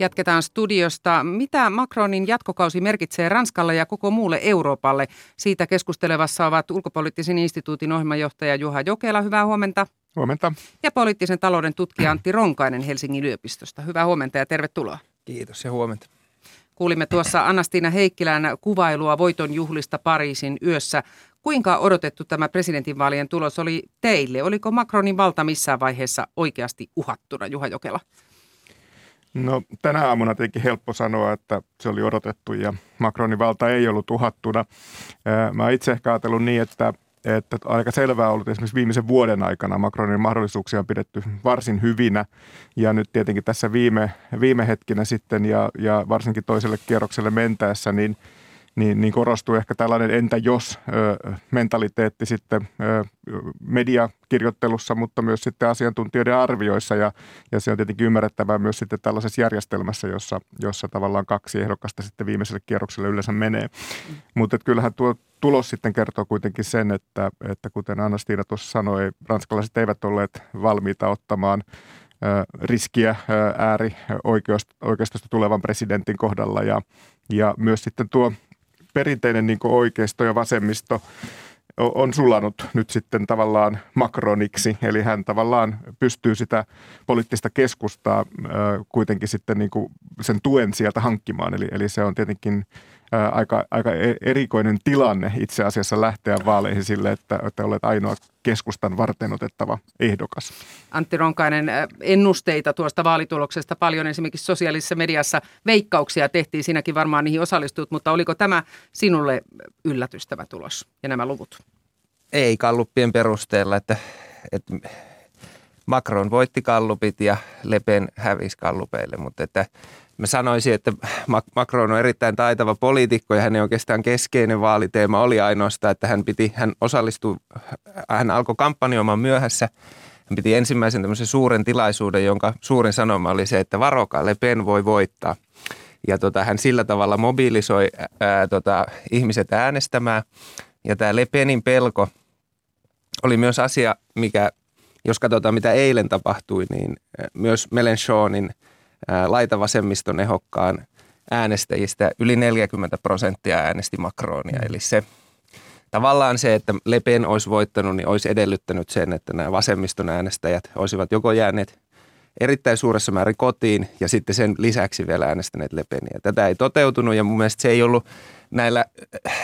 Jatketaan studiosta. Mitä Macronin jatkokausi merkitsee Ranskalle ja koko muulle Euroopalle? Siitä keskustelevassa ovat ulkopoliittisen instituutin ohjelmanjohtaja Juha Jokela. Hyvää huomenta. Huomenta. Ja poliittisen talouden tutkija Antti Ronkainen Helsingin yliopistosta. Hyvää huomenta ja tervetuloa. Kiitos ja huomenta. Kuulimme tuossa Anastina Heikkilän kuvailua voiton juhlista Pariisin yössä. Kuinka odotettu tämä presidentinvaalien tulos oli teille? Oliko Macronin valta missään vaiheessa oikeasti uhattuna, Juha Jokela? No tänä aamuna tietenkin helppo sanoa, että se oli odotettu ja Macronin valta ei ollut uhattuna. Mä itse ehkä ajatellut niin, että, että aika selvää ollut esimerkiksi viimeisen vuoden aikana Macronin mahdollisuuksia on pidetty varsin hyvinä. Ja nyt tietenkin tässä viime, viime hetkinä sitten ja, ja varsinkin toiselle kierrokselle mentäessä, niin – niin, niin korostuu ehkä tällainen entä jos ö, mentaliteetti sitten ö, mediakirjoittelussa, mutta myös sitten asiantuntijoiden arvioissa ja, ja se on tietenkin ymmärrettävää myös sitten tällaisessa järjestelmässä, jossa, jossa tavallaan kaksi ehdokasta sitten viimeiselle kierrokselle yleensä menee. Mm. Mutta kyllähän tuo tulos sitten kertoo kuitenkin sen, että, että kuten Anna-Stiina tuossa sanoi, ranskalaiset eivät olleet valmiita ottamaan riskiä ääri oikeistosta tulevan presidentin kohdalla ja, ja myös sitten tuo perinteinen niin oikeisto ja vasemmisto on sulanut nyt sitten tavallaan makroniksi, eli hän tavallaan pystyy sitä poliittista keskustaa kuitenkin sitten niin kuin sen tuen sieltä hankkimaan. Eli, eli se on tietenkin aika, aika e-, erikoinen tilanne itse asiassa lähteä vaaleihin sille, että, että olet ainoa keskustan varten otettava ehdokas. Antti Ronkainen, ennusteita tuosta vaalituloksesta paljon esimerkiksi sosiaalisessa mediassa veikkauksia tehtiin, sinäkin varmaan niihin osallistut, mutta oliko tämä sinulle yllätys tämä tulos ja nämä luvut? Ei kalluppien perusteella, että, että Macron voitti kallupit ja Le Pen hävisi kallupeille, mutta että Mä sanoisin, että Macron on erittäin taitava poliitikko ja hänen oikeastaan keskeinen vaaliteema oli ainoastaan, että hän, piti, hän osallistui, hän alkoi kampanjoimaan myöhässä. Hän piti ensimmäisen tämmöisen suuren tilaisuuden, jonka suurin sanoma oli se, että varokaa, Le Pen voi voittaa. Ja tota, hän sillä tavalla mobilisoi ää, tota, ihmiset äänestämään. Ja tämä Le Penin pelko oli myös asia, mikä, jos katsotaan mitä eilen tapahtui, niin myös Melenchonin – laitavasemmiston ehokkaan äänestäjistä yli 40 prosenttia äänesti Macronia. Mm. Eli se tavallaan se, että Le Pen olisi voittanut, niin olisi edellyttänyt sen, että nämä vasemmiston äänestäjät olisivat joko jääneet erittäin suuressa määrin kotiin ja sitten sen lisäksi vielä äänestäneet Le Peniä. Tätä ei toteutunut ja mun mielestä se ei ollut näillä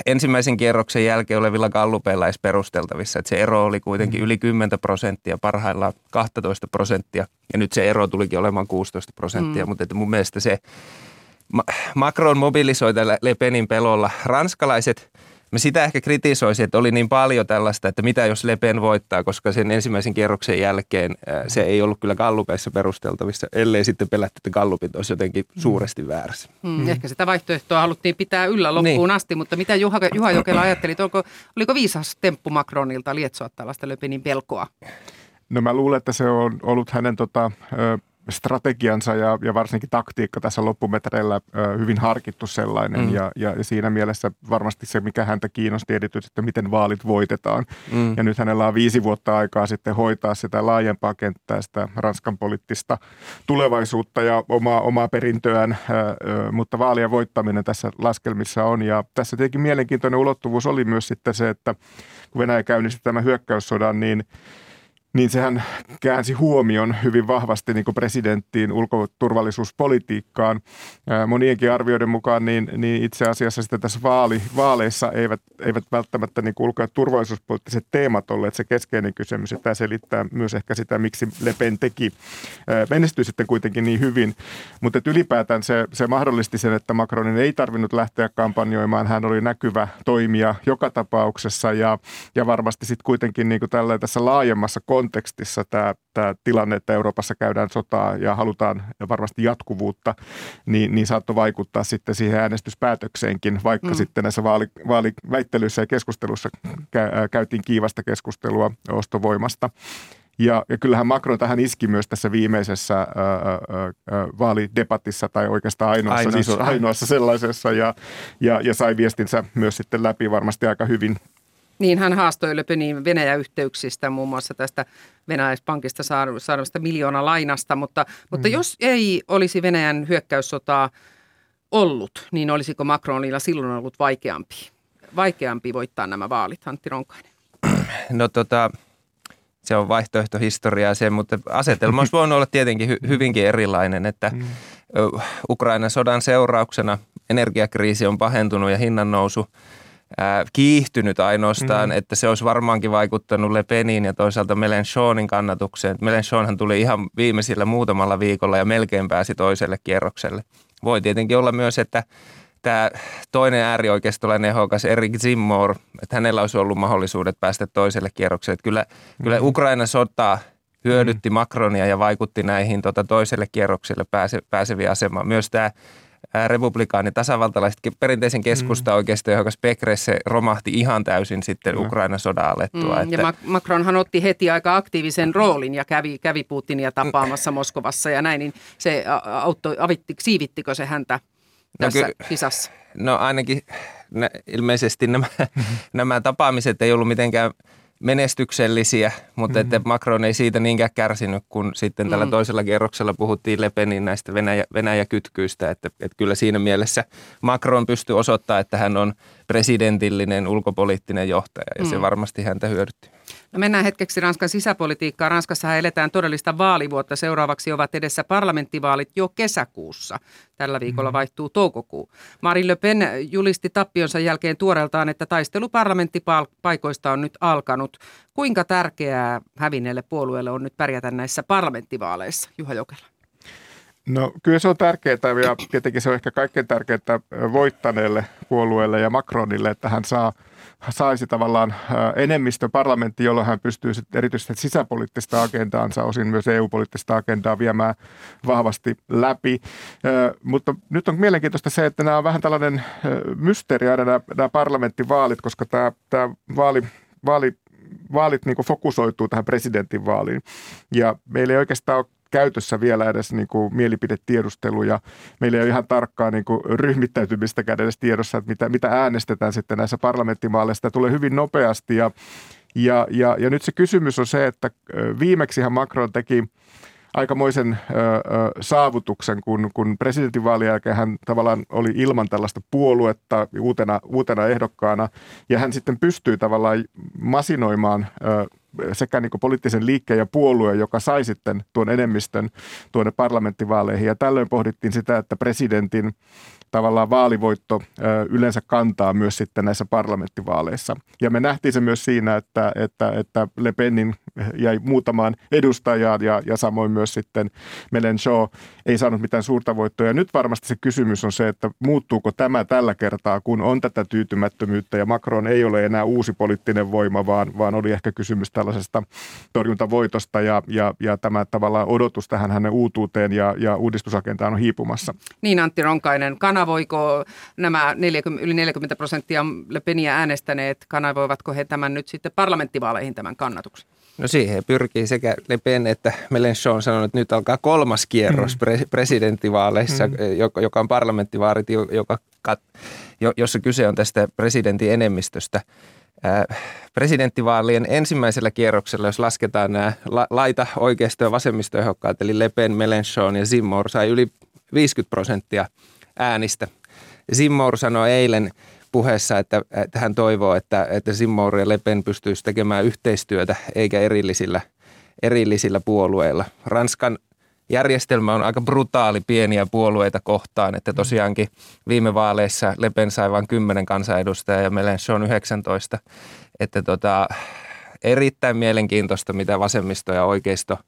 ensimmäisen kierroksen jälkeen olevilla gallupeilla edes perusteltavissa. Että se ero oli kuitenkin yli 10 prosenttia, parhaillaan 12 prosenttia ja nyt se ero tulikin olemaan 16 prosenttia, mm. mutta että mun mielestä se Macron mobilisoi tällä Le Penin pelolla. Ranskalaiset – Mä sitä ehkä kritisoisin, että oli niin paljon tällaista, että mitä jos Le Pen voittaa, koska sen ensimmäisen kierroksen jälkeen se ei ollut kyllä gallupeissa perusteltavissa, ellei sitten pelätty, että gallupit olisi jotenkin mm. suuresti väärässä. Hmm, hmm. Ehkä sitä vaihtoehtoa haluttiin pitää yllä loppuun niin. asti, mutta mitä Juha, Juha Jokela ajatteli, onko, oliko viisas temppu Macronilta lietsoa tällaista Le Penin pelkoa? No mä luulen, että se on ollut hänen tota, strategiansa ja, ja varsinkin taktiikka tässä loppumetreillä hyvin harkittu sellainen. Mm. Ja, ja, ja siinä mielessä varmasti se, mikä häntä kiinnosti erityisesti, että miten vaalit voitetaan. Mm. Ja nyt hänellä on viisi vuotta aikaa sitten hoitaa sitä laajempaa kenttää, sitä Ranskan poliittista tulevaisuutta ja omaa, omaa perintöään, mutta vaalien voittaminen tässä laskelmissa on. Ja tässä tietenkin mielenkiintoinen ulottuvuus oli myös sitten se, että kun Venäjä käynnisti tämän hyökkäyssodan, niin – niin sehän käänsi huomion hyvin vahvasti niin kuin presidenttiin ulkoturvallisuuspolitiikkaan. Monienkin arvioiden mukaan niin, niin itse asiassa sitten tässä vaali, vaaleissa eivät, eivät välttämättä niin ulko- ja turvallisuuspoliittiset teemat olleet se keskeinen kysymys. Tämä selittää myös ehkä sitä, miksi Le Pen teki, menestyi sitten kuitenkin niin hyvin. Mutta ylipäätään se, se mahdollisti sen, että Macronin ei tarvinnut lähteä kampanjoimaan. Hän oli näkyvä toimija joka tapauksessa ja, ja varmasti sitten kuitenkin niin kuin tällä, tässä laajemmassa kontekstissa tämä, tämä tilanne, että Euroopassa käydään sotaa ja halutaan varmasti jatkuvuutta, niin, niin saattoi vaikuttaa sitten siihen äänestyspäätökseenkin, vaikka mm. sitten näissä vaali, vaaliväittelyissä ja keskustelussa käytiin kiivasta keskustelua ostovoimasta. Ja, ja kyllähän Macron tähän iski myös tässä viimeisessä ää, ää, vaalidebatissa tai oikeastaan ainoassa, ainoassa. Siis ainoassa sellaisessa ja, ja, ja sai viestinsä myös sitten läpi varmasti aika hyvin. Niin, hän haastoi Löpenin Venäjä-yhteyksistä, muun muassa tästä Venäjäispankista saadasta miljoona lainasta, mutta, mutta mm. jos ei olisi Venäjän hyökkäyssotaa ollut, niin olisiko Macronilla silloin ollut vaikeampi, vaikeampi voittaa nämä vaalit, Antti Ronkainen? No tota, se on vaihtoehtohistoriaa se, mutta asetelma olisi voinut olla tietenkin hy- hyvinkin erilainen, että mm. Ukrainan sodan seurauksena energiakriisi on pahentunut ja hinnan nousu kiihtynyt ainoastaan, mm. että se olisi varmaankin vaikuttanut Le Penin ja toisaalta Melenchonin kannatukseen. Melenchonhan tuli ihan viimeisillä muutamalla viikolla ja melkein pääsi toiselle kierrokselle. Voi tietenkin olla myös, että tämä toinen äärioikeistolainen ehokas Erik Zimmor, että hänellä olisi ollut mahdollisuudet päästä toiselle kierrokselle. Että kyllä, mm. kyllä Ukraina sota hyödytti mm. Macronia ja vaikutti näihin tota, toiselle kierrokselle pääse, pääseviä asemaan. Myös tämä republikaani, tasavaltalaiset, perinteisen keskusta mm. oikeisto, joka Pekresse romahti ihan täysin sitten mm. Ukraina sodan alettua. Mm, että... Ja Macronhan otti heti aika aktiivisen roolin ja kävi, kävi Putinia tapaamassa mm. Moskovassa ja näin, niin se auttoi, avitti, siivittikö se häntä tässä no, ky- kisassa? No ainakin nä, ilmeisesti nämä, nämä tapaamiset ei ollut mitenkään menestyksellisiä, mutta mm-hmm. että Macron ei siitä niinkään kärsinyt, kun sitten tällä mm. toisella kierroksella puhuttiin Le Penin näistä Venäjä, Venäjä-kytkyistä, että, että kyllä siinä mielessä Macron pystyy osoittamaan, että hän on presidentillinen ulkopoliittinen johtaja ja mm. se varmasti häntä hyödytti. Mennään hetkeksi Ranskan sisäpolitiikkaan. Ranskassa eletään todellista vaalivuotta. Seuraavaksi ovat edessä parlamenttivaalit jo kesäkuussa. Tällä viikolla mm-hmm. vaihtuu toukokuu. Marine Le Pen julisti tappionsa jälkeen tuoreeltaan, että taistelu parlamenttipaikoista on nyt alkanut. Kuinka tärkeää hävinneelle puolueelle on nyt pärjätä näissä parlamenttivaaleissa? Juha Jokela. No kyllä se on tärkeää ja tietenkin se on ehkä kaikkein tärkeintä voittaneelle puolueelle ja Macronille, että hän saa – saisi tavallaan enemmistö parlamentti, jolloin hän pystyy sitten erityisesti sisäpoliittista agendaansa, osin myös EU-poliittista agendaa viemään vahvasti läpi. Mutta nyt on mielenkiintoista se, että nämä on vähän tällainen mysteeri aina nämä, nämä parlamenttivaalit, koska tämä, tämä vaali, vaali vaalit niin fokusoituu tähän presidentinvaaliin. Ja meillä ei oikeastaan ole käytössä vielä edes niin kuin mielipidetiedustelu ja meillä ei ole ihan tarkkaa niin kuin ryhmittäytymistäkään edes tiedossa, että mitä, mitä äänestetään sitten näissä parlamenttimaaleissa. Tämä tulee hyvin nopeasti ja, ja, ja, ja nyt se kysymys on se, että viimeksihän Macron teki aikamoisen ö, ö, saavutuksen, kun, kun presidentinvaalien jälkeen hän tavallaan oli ilman tällaista puoluetta uutena, uutena ehdokkaana, ja hän sitten pystyy tavallaan masinoimaan ö, sekä niin poliittisen liikkeen ja puolueen, joka sai sitten tuon enemmistön tuonne parlamenttivaaleihin. Ja tällöin pohdittiin sitä, että presidentin tavallaan vaalivoitto yleensä kantaa myös sitten näissä parlamenttivaaleissa. Ja me nähtiin se myös siinä, että, että, että Le Penin jäi muutamaan edustajaan ja, ja samoin myös sitten Mélenchon ei saanut mitään suurta voittoa. Ja nyt varmasti se kysymys on se, että muuttuuko tämä tällä kertaa, kun on tätä tyytymättömyyttä ja Macron ei ole enää uusi poliittinen voima, vaan, vaan oli ehkä kysymys tällaisesta torjuntavoitosta ja, ja, ja tämä tavallaan odotus tähän hänen uutuuteen ja, ja uudistusagentaan on hiipumassa. Niin Antti Ronkainen, kanavoiko nämä 40, yli 40 prosenttia Le Peniä äänestäneet, kanavoivatko he tämän nyt sitten parlamenttivaaleihin tämän kannatuksen? No siihen pyrkii sekä Le Pen että Mélenchon on sanonut, että nyt alkaa kolmas kierros mm. pre- presidenttivaaleissa, mm. joka, joka on parlamenttivaarit, joka, jossa kyse on tästä presidentin enemmistöstä. presidenttivaalien ensimmäisellä kierroksella, jos lasketaan nämä la, laita, oikeisto- ja vasemmistoehokkaat, eli Le Pen, Mélenchon ja Zimmor sai yli 50 prosenttia äänistä. Zimmor sanoi eilen puheessa, että, että hän toivoo, että, että Zimmor ja Le Pen pystyisi tekemään yhteistyötä eikä erillisillä, erillisillä puolueilla. Ranskan järjestelmä on aika brutaali pieniä puolueita kohtaan, että tosiaankin viime vaaleissa Le Pen sai vain 10 kansanedustajaa ja Mélenchon 19. Että tota, erittäin mielenkiintoista, mitä vasemmisto ja oikeisto –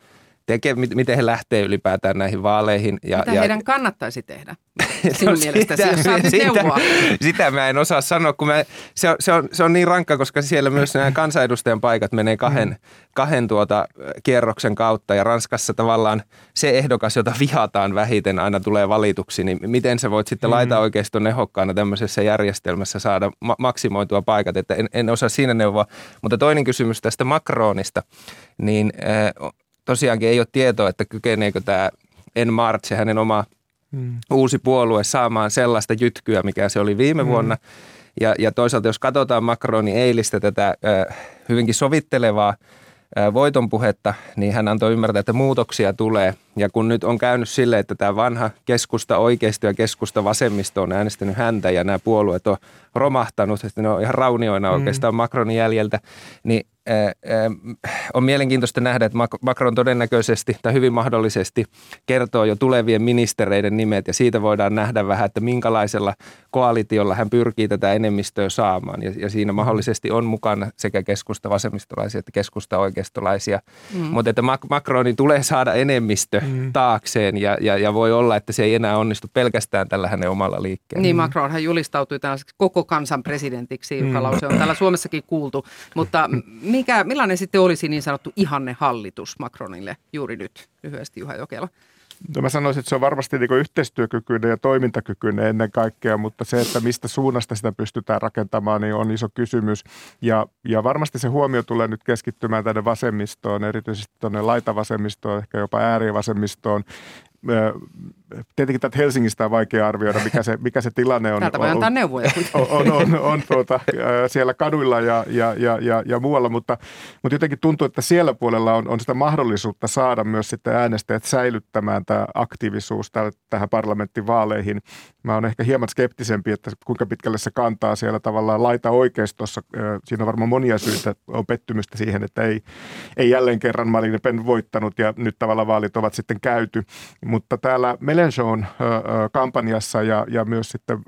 tekee, miten he lähtee ylipäätään näihin vaaleihin. Ja, Mitä ja, heidän kannattaisi tehdä sinun no mielestäsi, sitä, jos saat sitä, neuvoa? Sitä mä en osaa sanoa, kun mä, se, on, se, on, se on niin rankka, koska siellä myös nämä kansanedustajan paikat menee kahden, mm. kahden tuota kierroksen kautta ja Ranskassa tavallaan se ehdokas, jota vihataan vähiten aina tulee valituksi, niin miten sä voit sitten mm. laita oikeiston ehokkaana tämmöisessä järjestelmässä saada ma- maksimoitua paikat, että en, en osaa siinä neuvoa. Mutta toinen kysymys tästä Macronista, niin äh, tosiaankin ei ole tietoa, että kykeneekö tämä En March, hänen oma hmm. uusi puolue, saamaan sellaista jytkyä, mikä se oli viime hmm. vuonna. Ja, ja toisaalta, jos katsotaan Macronin eilistä tätä ö, hyvinkin sovittelevaa ö, voiton puhetta, niin hän antoi ymmärtää, että muutoksia tulee. Ja kun nyt on käynyt sille, että tämä vanha keskusta oikeisto ja keskusta vasemmisto on äänestänyt häntä ja nämä puolueet on romahtanut, että ne on ihan raunioina oikeastaan mm. Macronin jäljeltä, niin on mielenkiintoista nähdä, että Macron todennäköisesti tai hyvin mahdollisesti kertoo jo tulevien ministereiden nimet ja siitä voidaan nähdä vähän, että minkälaisella koalitiolla hän pyrkii tätä enemmistöä saamaan. Ja, ja siinä mahdollisesti on mukana sekä keskusta vasemmistolaisia että keskusta oikeistolaisia. Mm. Mutta että Macronin tulee saada enemmistö mm. taakseen ja, ja, ja voi olla, että se ei enää onnistu pelkästään tällä hänen omalla liikkeellä. Niin, Macron hän julistautui tällaiseksi koko kansan presidentiksi, joka mm. lause on täällä Suomessakin kuultu. Mutta mikä, millainen sitten olisi niin sanottu ihanne hallitus Macronille juuri nyt? Lyhyesti Juha Jokela. No mä sanoisin, että se on varmasti niin yhteistyökykyinen ja toimintakykyinen ennen kaikkea, mutta se, että mistä suunnasta sitä pystytään rakentamaan, niin on iso kysymys. Ja, ja varmasti se huomio tulee nyt keskittymään tänne vasemmistoon, erityisesti tuonne laitavasemmistoon, ehkä jopa äärivasemmistoon tietenkin tätä Helsingistä on vaikea arvioida, mikä se, mikä se tilanne on. Täältä voi antaa neuvoja. On, on, on, on tuota, siellä kaduilla ja, ja, ja, ja, ja muualla, mutta, mutta jotenkin tuntuu, että siellä puolella on, on sitä mahdollisuutta saada myös sitten äänestäjät säilyttämään tämä aktiivisuus tähän parlamenttivaaleihin. Mä oon ehkä hieman skeptisempi, että kuinka pitkälle se kantaa siellä tavallaan laita oikeistossa. Siinä on varmaan monia syitä, on pettymystä siihen, että ei, ei jälleen kerran Marine Pen voittanut ja nyt tavallaan vaalit ovat sitten käyty mutta täällä Melenchon kampanjassa ja, ja myös sitten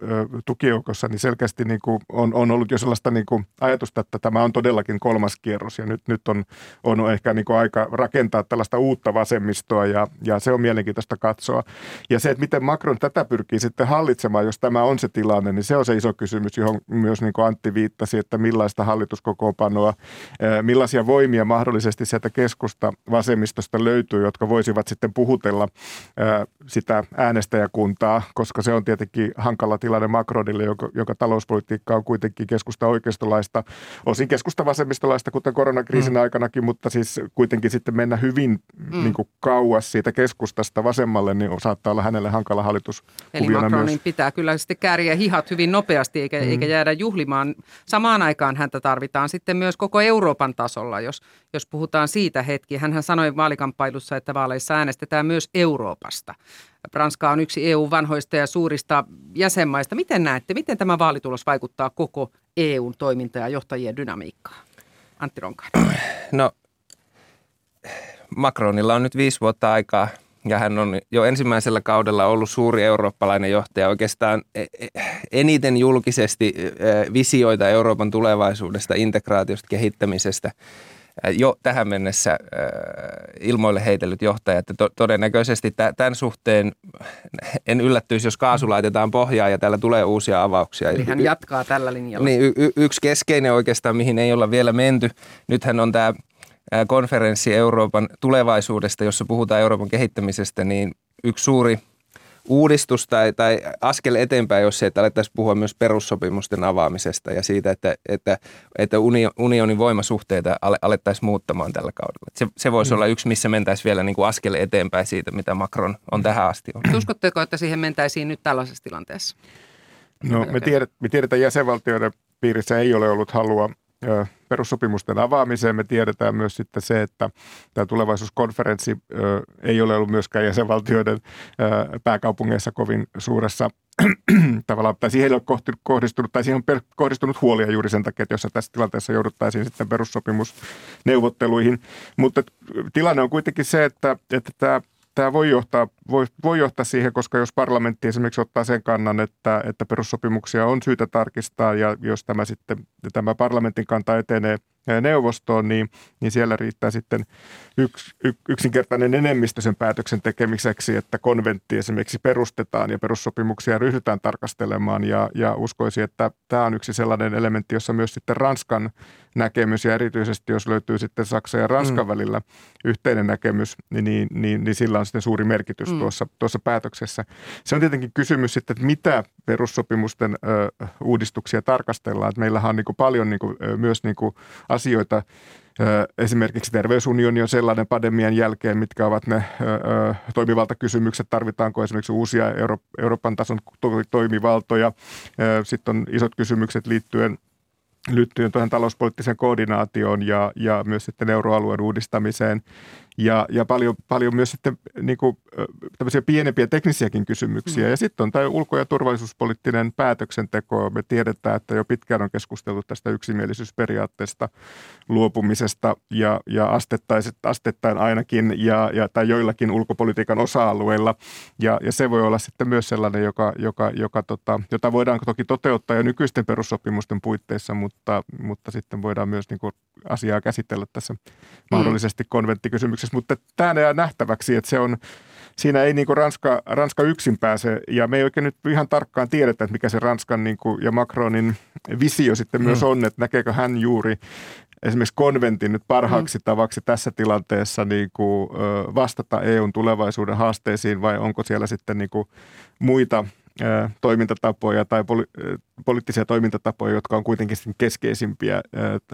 tukijoukossa niin selkeästi niin kuin on, on ollut jo sellaista niin kuin ajatusta, että tämä on todellakin kolmas kierros ja nyt, nyt on, on ehkä niin kuin aika rakentaa tällaista uutta vasemmistoa ja, ja se on mielenkiintoista katsoa. Ja se, että miten Macron tätä pyrkii sitten hallitsemaan, jos tämä on se tilanne, niin se on se iso kysymys, johon myös niin kuin Antti viittasi, että millaista hallituskokoonpanoa, millaisia voimia mahdollisesti sieltä keskusta vasemmistosta löytyy, jotka voisivat sitten puhutella sitä äänestäjäkuntaa, koska se on tietenkin hankala tilanne Macronille, joka, joka talouspolitiikka on kuitenkin keskusta oikeistolaista, osin keskusta vasemmistolaista, kuten koronakriisin mm. aikanakin, mutta siis kuitenkin sitten mennä hyvin mm. niin kuin kauas siitä keskustasta vasemmalle, niin saattaa olla hänelle hankala hallitus. Eli Macronin myös. pitää kyllä sitten kääriä hihat hyvin nopeasti, eikä, mm. eikä jäädä juhlimaan. Samaan aikaan häntä tarvitaan sitten myös koko Euroopan tasolla, jos, jos puhutaan siitä hetki. Hänhän sanoi vaalikamppailussa, että vaaleissa äänestetään myös Euroopasta. Ranska on yksi EU-vanhoista ja suurista jäsenmaista. Miten näette, miten tämä vaalitulos vaikuttaa koko EUn toiminta- ja johtajien dynamiikkaan? Antti Ronkainen. No, Macronilla on nyt viisi vuotta aikaa ja hän on jo ensimmäisellä kaudella ollut suuri eurooppalainen johtaja. Oikeastaan e, e, eniten julkisesti e, visioita Euroopan tulevaisuudesta, integraatiosta, kehittämisestä – jo tähän mennessä ilmoille heitellyt johtaja, että to, todennäköisesti tämän suhteen en yllättyisi, jos kaasu laitetaan pohjaan ja täällä tulee uusia avauksia. Eli hän jatkaa tällä linjalla. Niin, y- y- yksi keskeinen oikeastaan, mihin ei olla vielä menty. Nythän on tämä konferenssi Euroopan tulevaisuudesta, jossa puhutaan Euroopan kehittämisestä, niin yksi suuri – uudistus tai, tai askel eteenpäin, jos se, että alettaisiin puhua myös perussopimusten avaamisesta ja siitä, että, että, että unionin voimasuhteita alettaisiin muuttamaan tällä kaudella. Se, se voisi mm. olla yksi, missä mentäisiin vielä niin kuin askel eteenpäin siitä, mitä Macron on tähän asti ollut. Uskotteko, että siihen mentäisiin nyt tällaisessa tilanteessa? No me, tiedet, me tiedetään jäsenvaltioiden piirissä ei ole ollut halua perussopimusten avaamiseen. Me tiedetään myös sitten se, että tämä tulevaisuuskonferenssi ei ole ollut myöskään jäsenvaltioiden pääkaupungeissa kovin suuressa tavallaan, tai siihen ei ole kohdistunut, tai siihen on kohdistunut huolia juuri sen takia, että jos tässä tilanteessa jouduttaisiin sitten perussopimusneuvotteluihin. Mutta tilanne on kuitenkin se, että, että tämä tämä voi johtaa, voi, voi johtaa siihen, koska jos parlamentti esimerkiksi ottaa sen kannan, että, että perussopimuksia on syytä tarkistaa ja jos tämä sitten tämä parlamentin kanta etenee neuvostoon, niin, niin siellä riittää sitten yks, y, yksinkertainen enemmistö sen päätöksen tekemiseksi, että konventti esimerkiksi perustetaan ja perussopimuksia ryhdytään tarkastelemaan. Ja, ja uskoisin, että tämä on yksi sellainen elementti, jossa myös sitten Ranskan näkemys ja erityisesti jos löytyy sitten Saksa ja Ranskan mm. välillä yhteinen näkemys, niin, niin, niin, niin sillä on sitten suuri merkitys mm. tuossa, tuossa päätöksessä. Se on tietenkin kysymys sitten, että mitä perussopimusten ö, uudistuksia tarkastellaan. Että meillähän on niin kuin paljon niin kuin, myös niin kuin asioita, Esimerkiksi terveysunioni on sellainen pandemian jälkeen, mitkä ovat ne toimivaltakysymykset. Tarvitaanko esimerkiksi uusia Euro- Euroopan tason toimivaltoja? Sitten on isot kysymykset liittyen liittyen tuohon talouspoliittiseen koordinaatioon ja, ja myös sitten euroalueen uudistamiseen ja, ja paljon, paljon myös sitten niin kuin, tämmöisiä pienempiä teknisiäkin kysymyksiä. Mm. Ja sitten on tämä ulko- ja turvallisuuspoliittinen päätöksenteko. Me tiedetään, että jo pitkään on keskusteltu tästä yksimielisyysperiaatteesta luopumisesta ja, ja astettain ainakin ja, ja, tai joillakin ulkopolitiikan osa-alueilla. Ja, ja se voi olla sitten myös sellainen, joka, joka, joka tota, jota voidaan toki toteuttaa jo nykyisten perussopimusten puitteissa, mutta, mutta sitten voidaan myös niin kuin asiaa käsitellä tässä mm. mahdollisesti konventtikysymyksessä kysymyksessä, mutta tämä jää nähtäväksi, että se on, siinä ei niin kuin Ranska, Ranska yksin pääse, ja me ei oikein nyt ihan tarkkaan tiedetä, että mikä se Ranskan niin kuin, ja Macronin visio sitten mm. myös on, että näkeekö hän juuri esimerkiksi konventin nyt parhaaksi mm. tavaksi tässä tilanteessa niin kuin, vastata EUn tulevaisuuden haasteisiin, vai onko siellä sitten niin kuin, muita toimintatapoja tai poli- poliittisia toimintatapoja, jotka on kuitenkin keskeisimpiä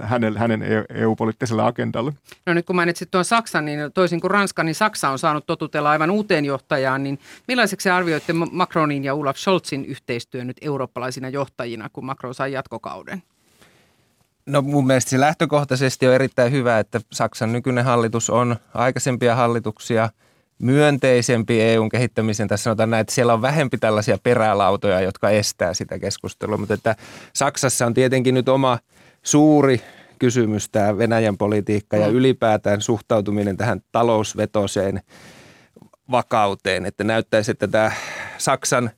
hänen, hänen EU-poliittiselle agendalle. No nyt kun mainitsit tuon Saksan, niin toisin kuin Ranska, niin Saksa on saanut totutella aivan uuteen johtajaan, niin millaiseksi arvioitte Macronin ja Olaf Scholzin yhteistyön nyt eurooppalaisina johtajina, kun Macron sai jatkokauden? No mun mielestä se lähtökohtaisesti on erittäin hyvä, että Saksan nykyinen hallitus on aikaisempia hallituksia – myönteisempi EUn kehittämisen. Tässä sanotaan näin, että siellä on vähempi tällaisia perälautoja, jotka estää sitä keskustelua. Mutta että Saksassa on tietenkin nyt oma suuri kysymys tämä Venäjän politiikka ja mm. ylipäätään suhtautuminen tähän talousvetoseen vakauteen. Että näyttäisi, että tämä Saksan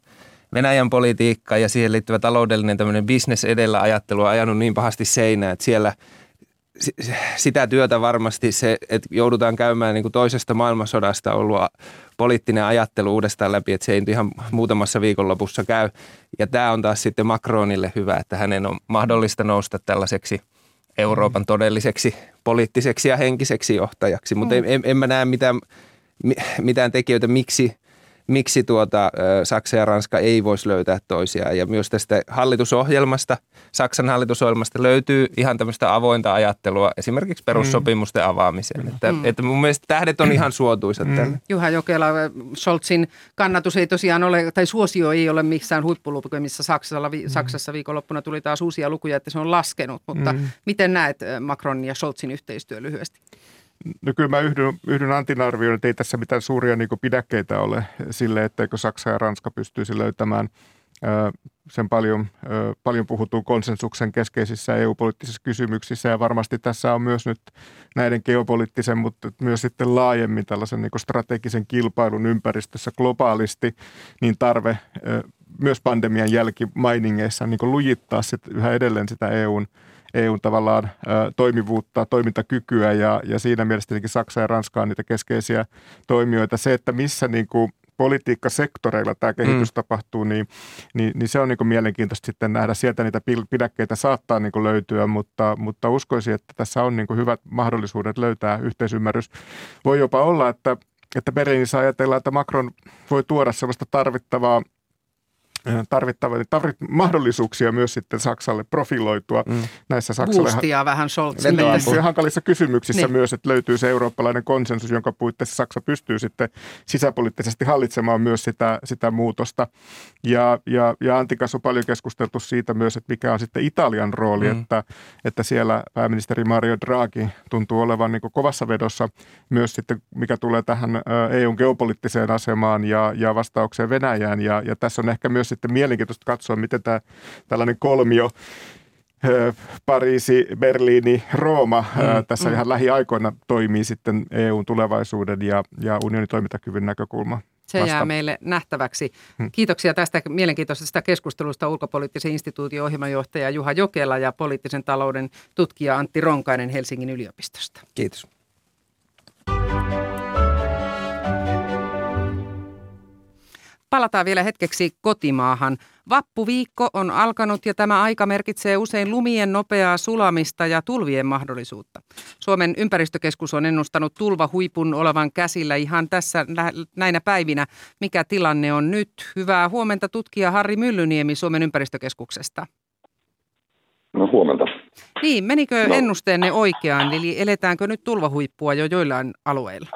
Venäjän politiikka ja siihen liittyvä taloudellinen tämmöinen business edellä ajattelu on ajanut niin pahasti seinään, että siellä – sitä työtä varmasti se, että joudutaan käymään niin kuin toisesta maailmansodasta ollut poliittinen ajattelu uudestaan läpi, että se ei ihan muutamassa viikonlopussa käy. Ja tämä on taas sitten Macronille hyvä, että hänen on mahdollista nousta tällaiseksi Euroopan todelliseksi poliittiseksi ja henkiseksi johtajaksi. Mutta mm. en, en, en mä näe mitään, mitään tekijöitä, miksi – miksi tuota, Saksa ja Ranska ei voisi löytää toisiaan. Ja myös tästä hallitusohjelmasta, Saksan hallitusohjelmasta löytyy ihan tämmöistä avointa ajattelua esimerkiksi perussopimusten mm. avaamiseen. Että, mm. että mun mielestä tähdet on ihan suotuisat mm. tälle. Juha Jokela, Scholzin kannatus ei tosiaan ole, tai suosio ei ole missään huippulukemissa Saksalla. Vi, mm. Saksassa viikonloppuna tuli taas uusia lukuja, että se on laskenut. Mutta mm. miten näet Macronin ja Scholzin yhteistyö lyhyesti? No kyllä mä yhdyn, yhdyn Antin arvioon, että ei tässä mitään suuria niin pidäkkeitä ole sille, etteikö Saksa ja Ranska pystyisi löytämään sen paljon, paljon puhutun konsensuksen keskeisissä EU-poliittisissa kysymyksissä. Ja varmasti tässä on myös nyt näiden geopoliittisen, mutta myös sitten laajemmin tällaisen niin strategisen kilpailun ympäristössä globaalisti, niin tarve myös pandemian jälkimainingeissa niin lujittaa sit yhä edelleen sitä EUn – EUn tavallaan toimivuutta, toimintakykyä ja, ja siinä mielessä tietenkin Saksa ja Ranska on niitä keskeisiä toimijoita. Se, että missä niin kuin politiikkasektoreilla tämä kehitys mm. tapahtuu, niin, niin, niin se on niin mielenkiintoista sitten nähdä. Sieltä niitä pidäkkeitä saattaa niin löytyä, mutta, mutta uskoisin, että tässä on niin hyvät mahdollisuudet löytää yhteisymmärrys. Voi jopa olla, että että Berliinissä ajatellaan, että Macron voi tuoda sellaista tarvittavaa tarvittavia tarvit, mahdollisuuksia myös sitten Saksalle profiloitua mm. näissä Saksalle. Boostia vähän Scholzille. hankalissa kysymyksissä niin. myös, että löytyy se eurooppalainen konsensus, jonka puitteissa Saksa pystyy sitten sisäpoliittisesti hallitsemaan myös sitä, sitä muutosta. Ja, ja, ja Antikas on paljon keskusteltu siitä myös, että mikä on sitten Italian rooli, mm. että, että siellä pääministeri Mario Draghi tuntuu olevan niin kovassa vedossa myös sitten, mikä tulee tähän EUn geopoliittiseen asemaan ja, ja vastaukseen Venäjään. Ja, ja tässä on ehkä myös myös sitten mielenkiintoista katsoa, miten tämä tällainen kolmio Pariisi, Berliini, Rooma mm, tässä mm. ihan lähiaikoina toimii sitten EUn tulevaisuuden ja, ja unionin toimintakyvyn näkökulma. Se vasta. jää meille nähtäväksi. Hmm. Kiitoksia tästä mielenkiintoisesta keskustelusta ulkopoliittisen instituution ohjelmanjohtaja Juha Jokela ja poliittisen talouden tutkija Antti Ronkainen Helsingin yliopistosta. Kiitos. Palataan vielä hetkeksi kotimaahan. Vappuviikko on alkanut ja tämä aika merkitsee usein lumien nopeaa sulamista ja tulvien mahdollisuutta. Suomen ympäristökeskus on ennustanut tulvahuipun olevan käsillä ihan tässä näinä päivinä. Mikä tilanne on nyt? Hyvää huomenta tutkija Harri Myllyniemi Suomen ympäristökeskuksesta. No huomenta. Niin, menikö no. ennusteenne oikeaan, eli eletäänkö nyt tulvahuippua jo joillain alueilla?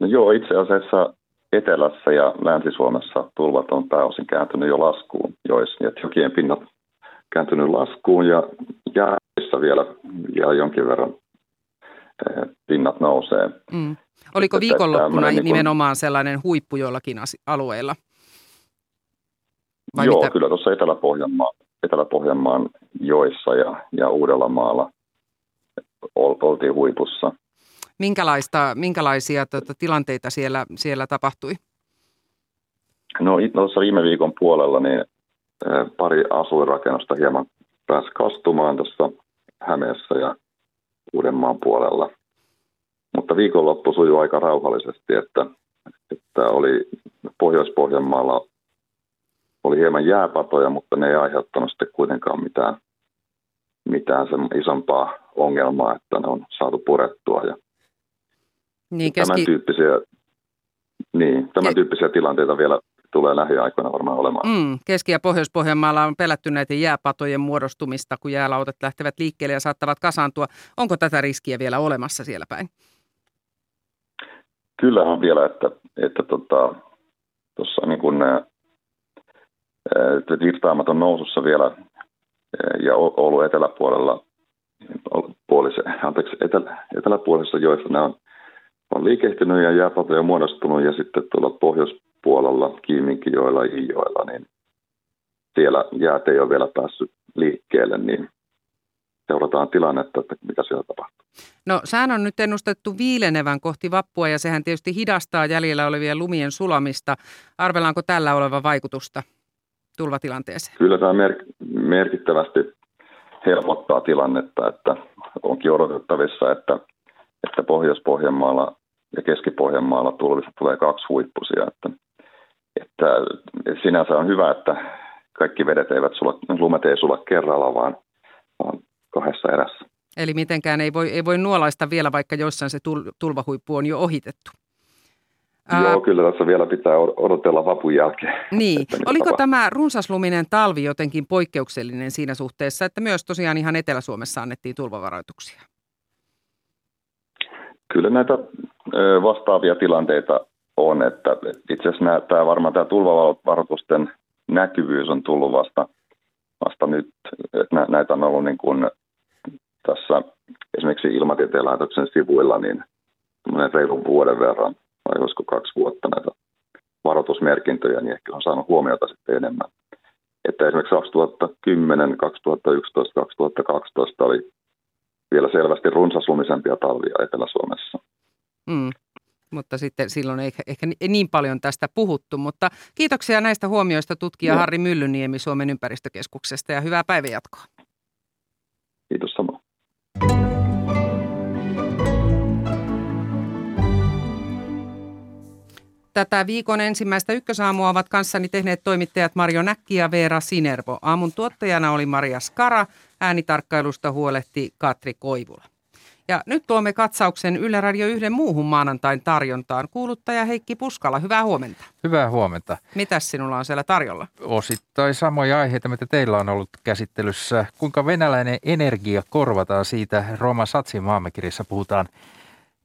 No joo, itse asiassa etelässä ja länsi-Suomessa tulvat on pääosin kääntynyt jo laskuun joissa, että jokien pinnat kääntynyt laskuun ja jäässä vielä, vielä jonkin verran eh, pinnat nousee. Mm. Oliko viikonloppuna niin nimenomaan sellainen huippu jollakin alueilla? Vai Joo, mitä? kyllä tuossa Etelä-Pohjanmaan, Etelä-Pohjanmaan joissa ja, ja Uudellamaalla oltiin huipussa. Minkälaista, minkälaisia tota, tilanteita siellä, siellä tapahtui? No tuossa viime viikon puolella niin pari asuinrakennusta hieman pääsi kastumaan tuossa Hämeessä ja Uudenmaan puolella. Mutta viikonloppu sujui aika rauhallisesti, että, että oli Pohjois-Pohjanmaalla oli hieman jääpatoja, mutta ne ei aiheuttanut sitten kuitenkaan mitään, mitään sen isompaa ongelmaa, että ne on saatu purettua. Ja niin, keski... Tämän tyyppisiä, niin, tämän Ke... tyyppisiä tilanteita vielä tulee lähiaikoina varmaan olemaan. Mm, Keski- ja Pohjois-Pohjanmaalla on pelätty näiden jääpatojen muodostumista, kun jäälautat lähtevät liikkeelle ja saattavat kasaantua. Onko tätä riskiä vielä olemassa siellä päin? Kyllähän vielä, että, että tota, tuossa niin kuin, että virtaamat on nousussa vielä ja Oulu eteläpuolella, puolise, anteeksi, etelä, eteläpuolisessa joissa nämä on on liikehtynyt ja jääpatoja muodostunut ja sitten tuolla pohjoispuolella Kiiminkijoilla ja Iijoilla, niin siellä jäät ei ole vielä päässyt liikkeelle, niin seurataan tilannetta, että mitä siellä tapahtuu. No sään on nyt ennustettu viilenevän kohti vappua ja sehän tietysti hidastaa jäljellä olevien lumien sulamista. Arvellaanko tällä oleva vaikutusta tulvatilanteeseen? Kyllä tämä mer- merkittävästi helpottaa tilannetta, että onkin odotettavissa, että että Pohjois-Pohjanmaalla ja Keski-Pohjanmaalla tulvista tulee kaksi huippusia. Että, että sinänsä on hyvä, että kaikki vedet eivät sula, lumet ei sulla kerralla, vaan, vaan kahdessa erässä. Eli mitenkään ei voi, ei voi nuolaista vielä, vaikka jossain se tulvahuippu on jo ohitettu. Joo, kyllä tässä vielä pitää odotella vapun jälkeen. Niin. Oliko tapahtuu. tämä runsasluminen talvi jotenkin poikkeuksellinen siinä suhteessa, että myös tosiaan ihan Etelä-Suomessa annettiin tulvavaroituksia? Kyllä näitä vastaavia tilanteita on, että itse asiassa tämä varmaan tämä tulvavaroitusten näkyvyys on tullut vasta, vasta nyt, että näitä on ollut niin kuin tässä esimerkiksi Ilmatieteen laitoksen sivuilla niin reilun vuoden verran, vai olisiko kaksi vuotta näitä varoitusmerkintöjä, niin ehkä on saanut huomiota sitten enemmän. Että esimerkiksi 2010, 2011, 2012 oli vielä selvästi runsaslumisempia talvia Etelä-Suomessa. Mm. Mutta sitten silloin ei ehkä niin paljon tästä puhuttu. Mutta kiitoksia näistä huomioista tutkija no. Harri Myllyniemi Suomen ympäristökeskuksesta ja hyvää päivänjatkoa. Kiitos samoin. Tätä viikon ensimmäistä ykkösaamua ovat kanssani tehneet toimittajat Marjo Näkki ja Veera Sinervo. Aamun tuottajana oli Maria Skara, äänitarkkailusta huolehti Katri Koivula. Ja nyt tuomme katsauksen Yle Radio yhden muuhun maanantain tarjontaan. Kuuluttaja Heikki Puskala, hyvää huomenta. Hyvää huomenta. Mitäs sinulla on siellä tarjolla? Osittain samoja aiheita, mitä teillä on ollut käsittelyssä. Kuinka venäläinen energia korvataan siitä Rooma Satsin maamekirjassa puhutaan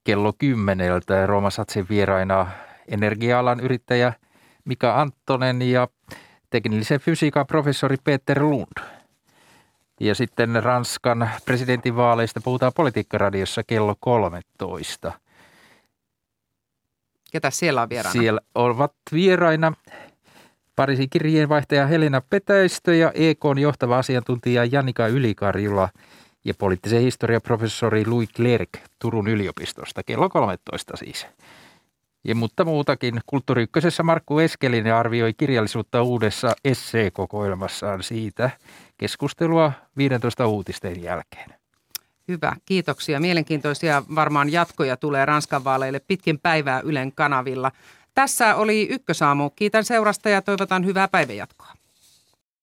kello kymmeneltä. Rooma Satsin vieraina energia-alan yrittäjä Mika Anttonen ja teknillisen fysiikan professori Peter Lund. Ja sitten Ranskan presidentinvaaleista puhutaan Politiikkaradiossa kello 13. Ketä siellä on vieraana? Siellä ovat vieraina Pariisin kirjeenvaihtaja Helena Petäistö ja EKn johtava asiantuntija Janika Ylikarjula ja poliittisen historian professori Louis Clerc Turun yliopistosta. Kello 13 siis. Ja mutta muutakin. Kulttuuri Markku Eskelinen arvioi kirjallisuutta uudessa esseekokoelmassaan siitä keskustelua 15 uutisten jälkeen. Hyvä, kiitoksia. Mielenkiintoisia varmaan jatkoja tulee Ranskan vaaleille pitkin päivää Ylen kanavilla. Tässä oli Ykkösaamu. Kiitän seurasta ja toivotan hyvää päivänjatkoa.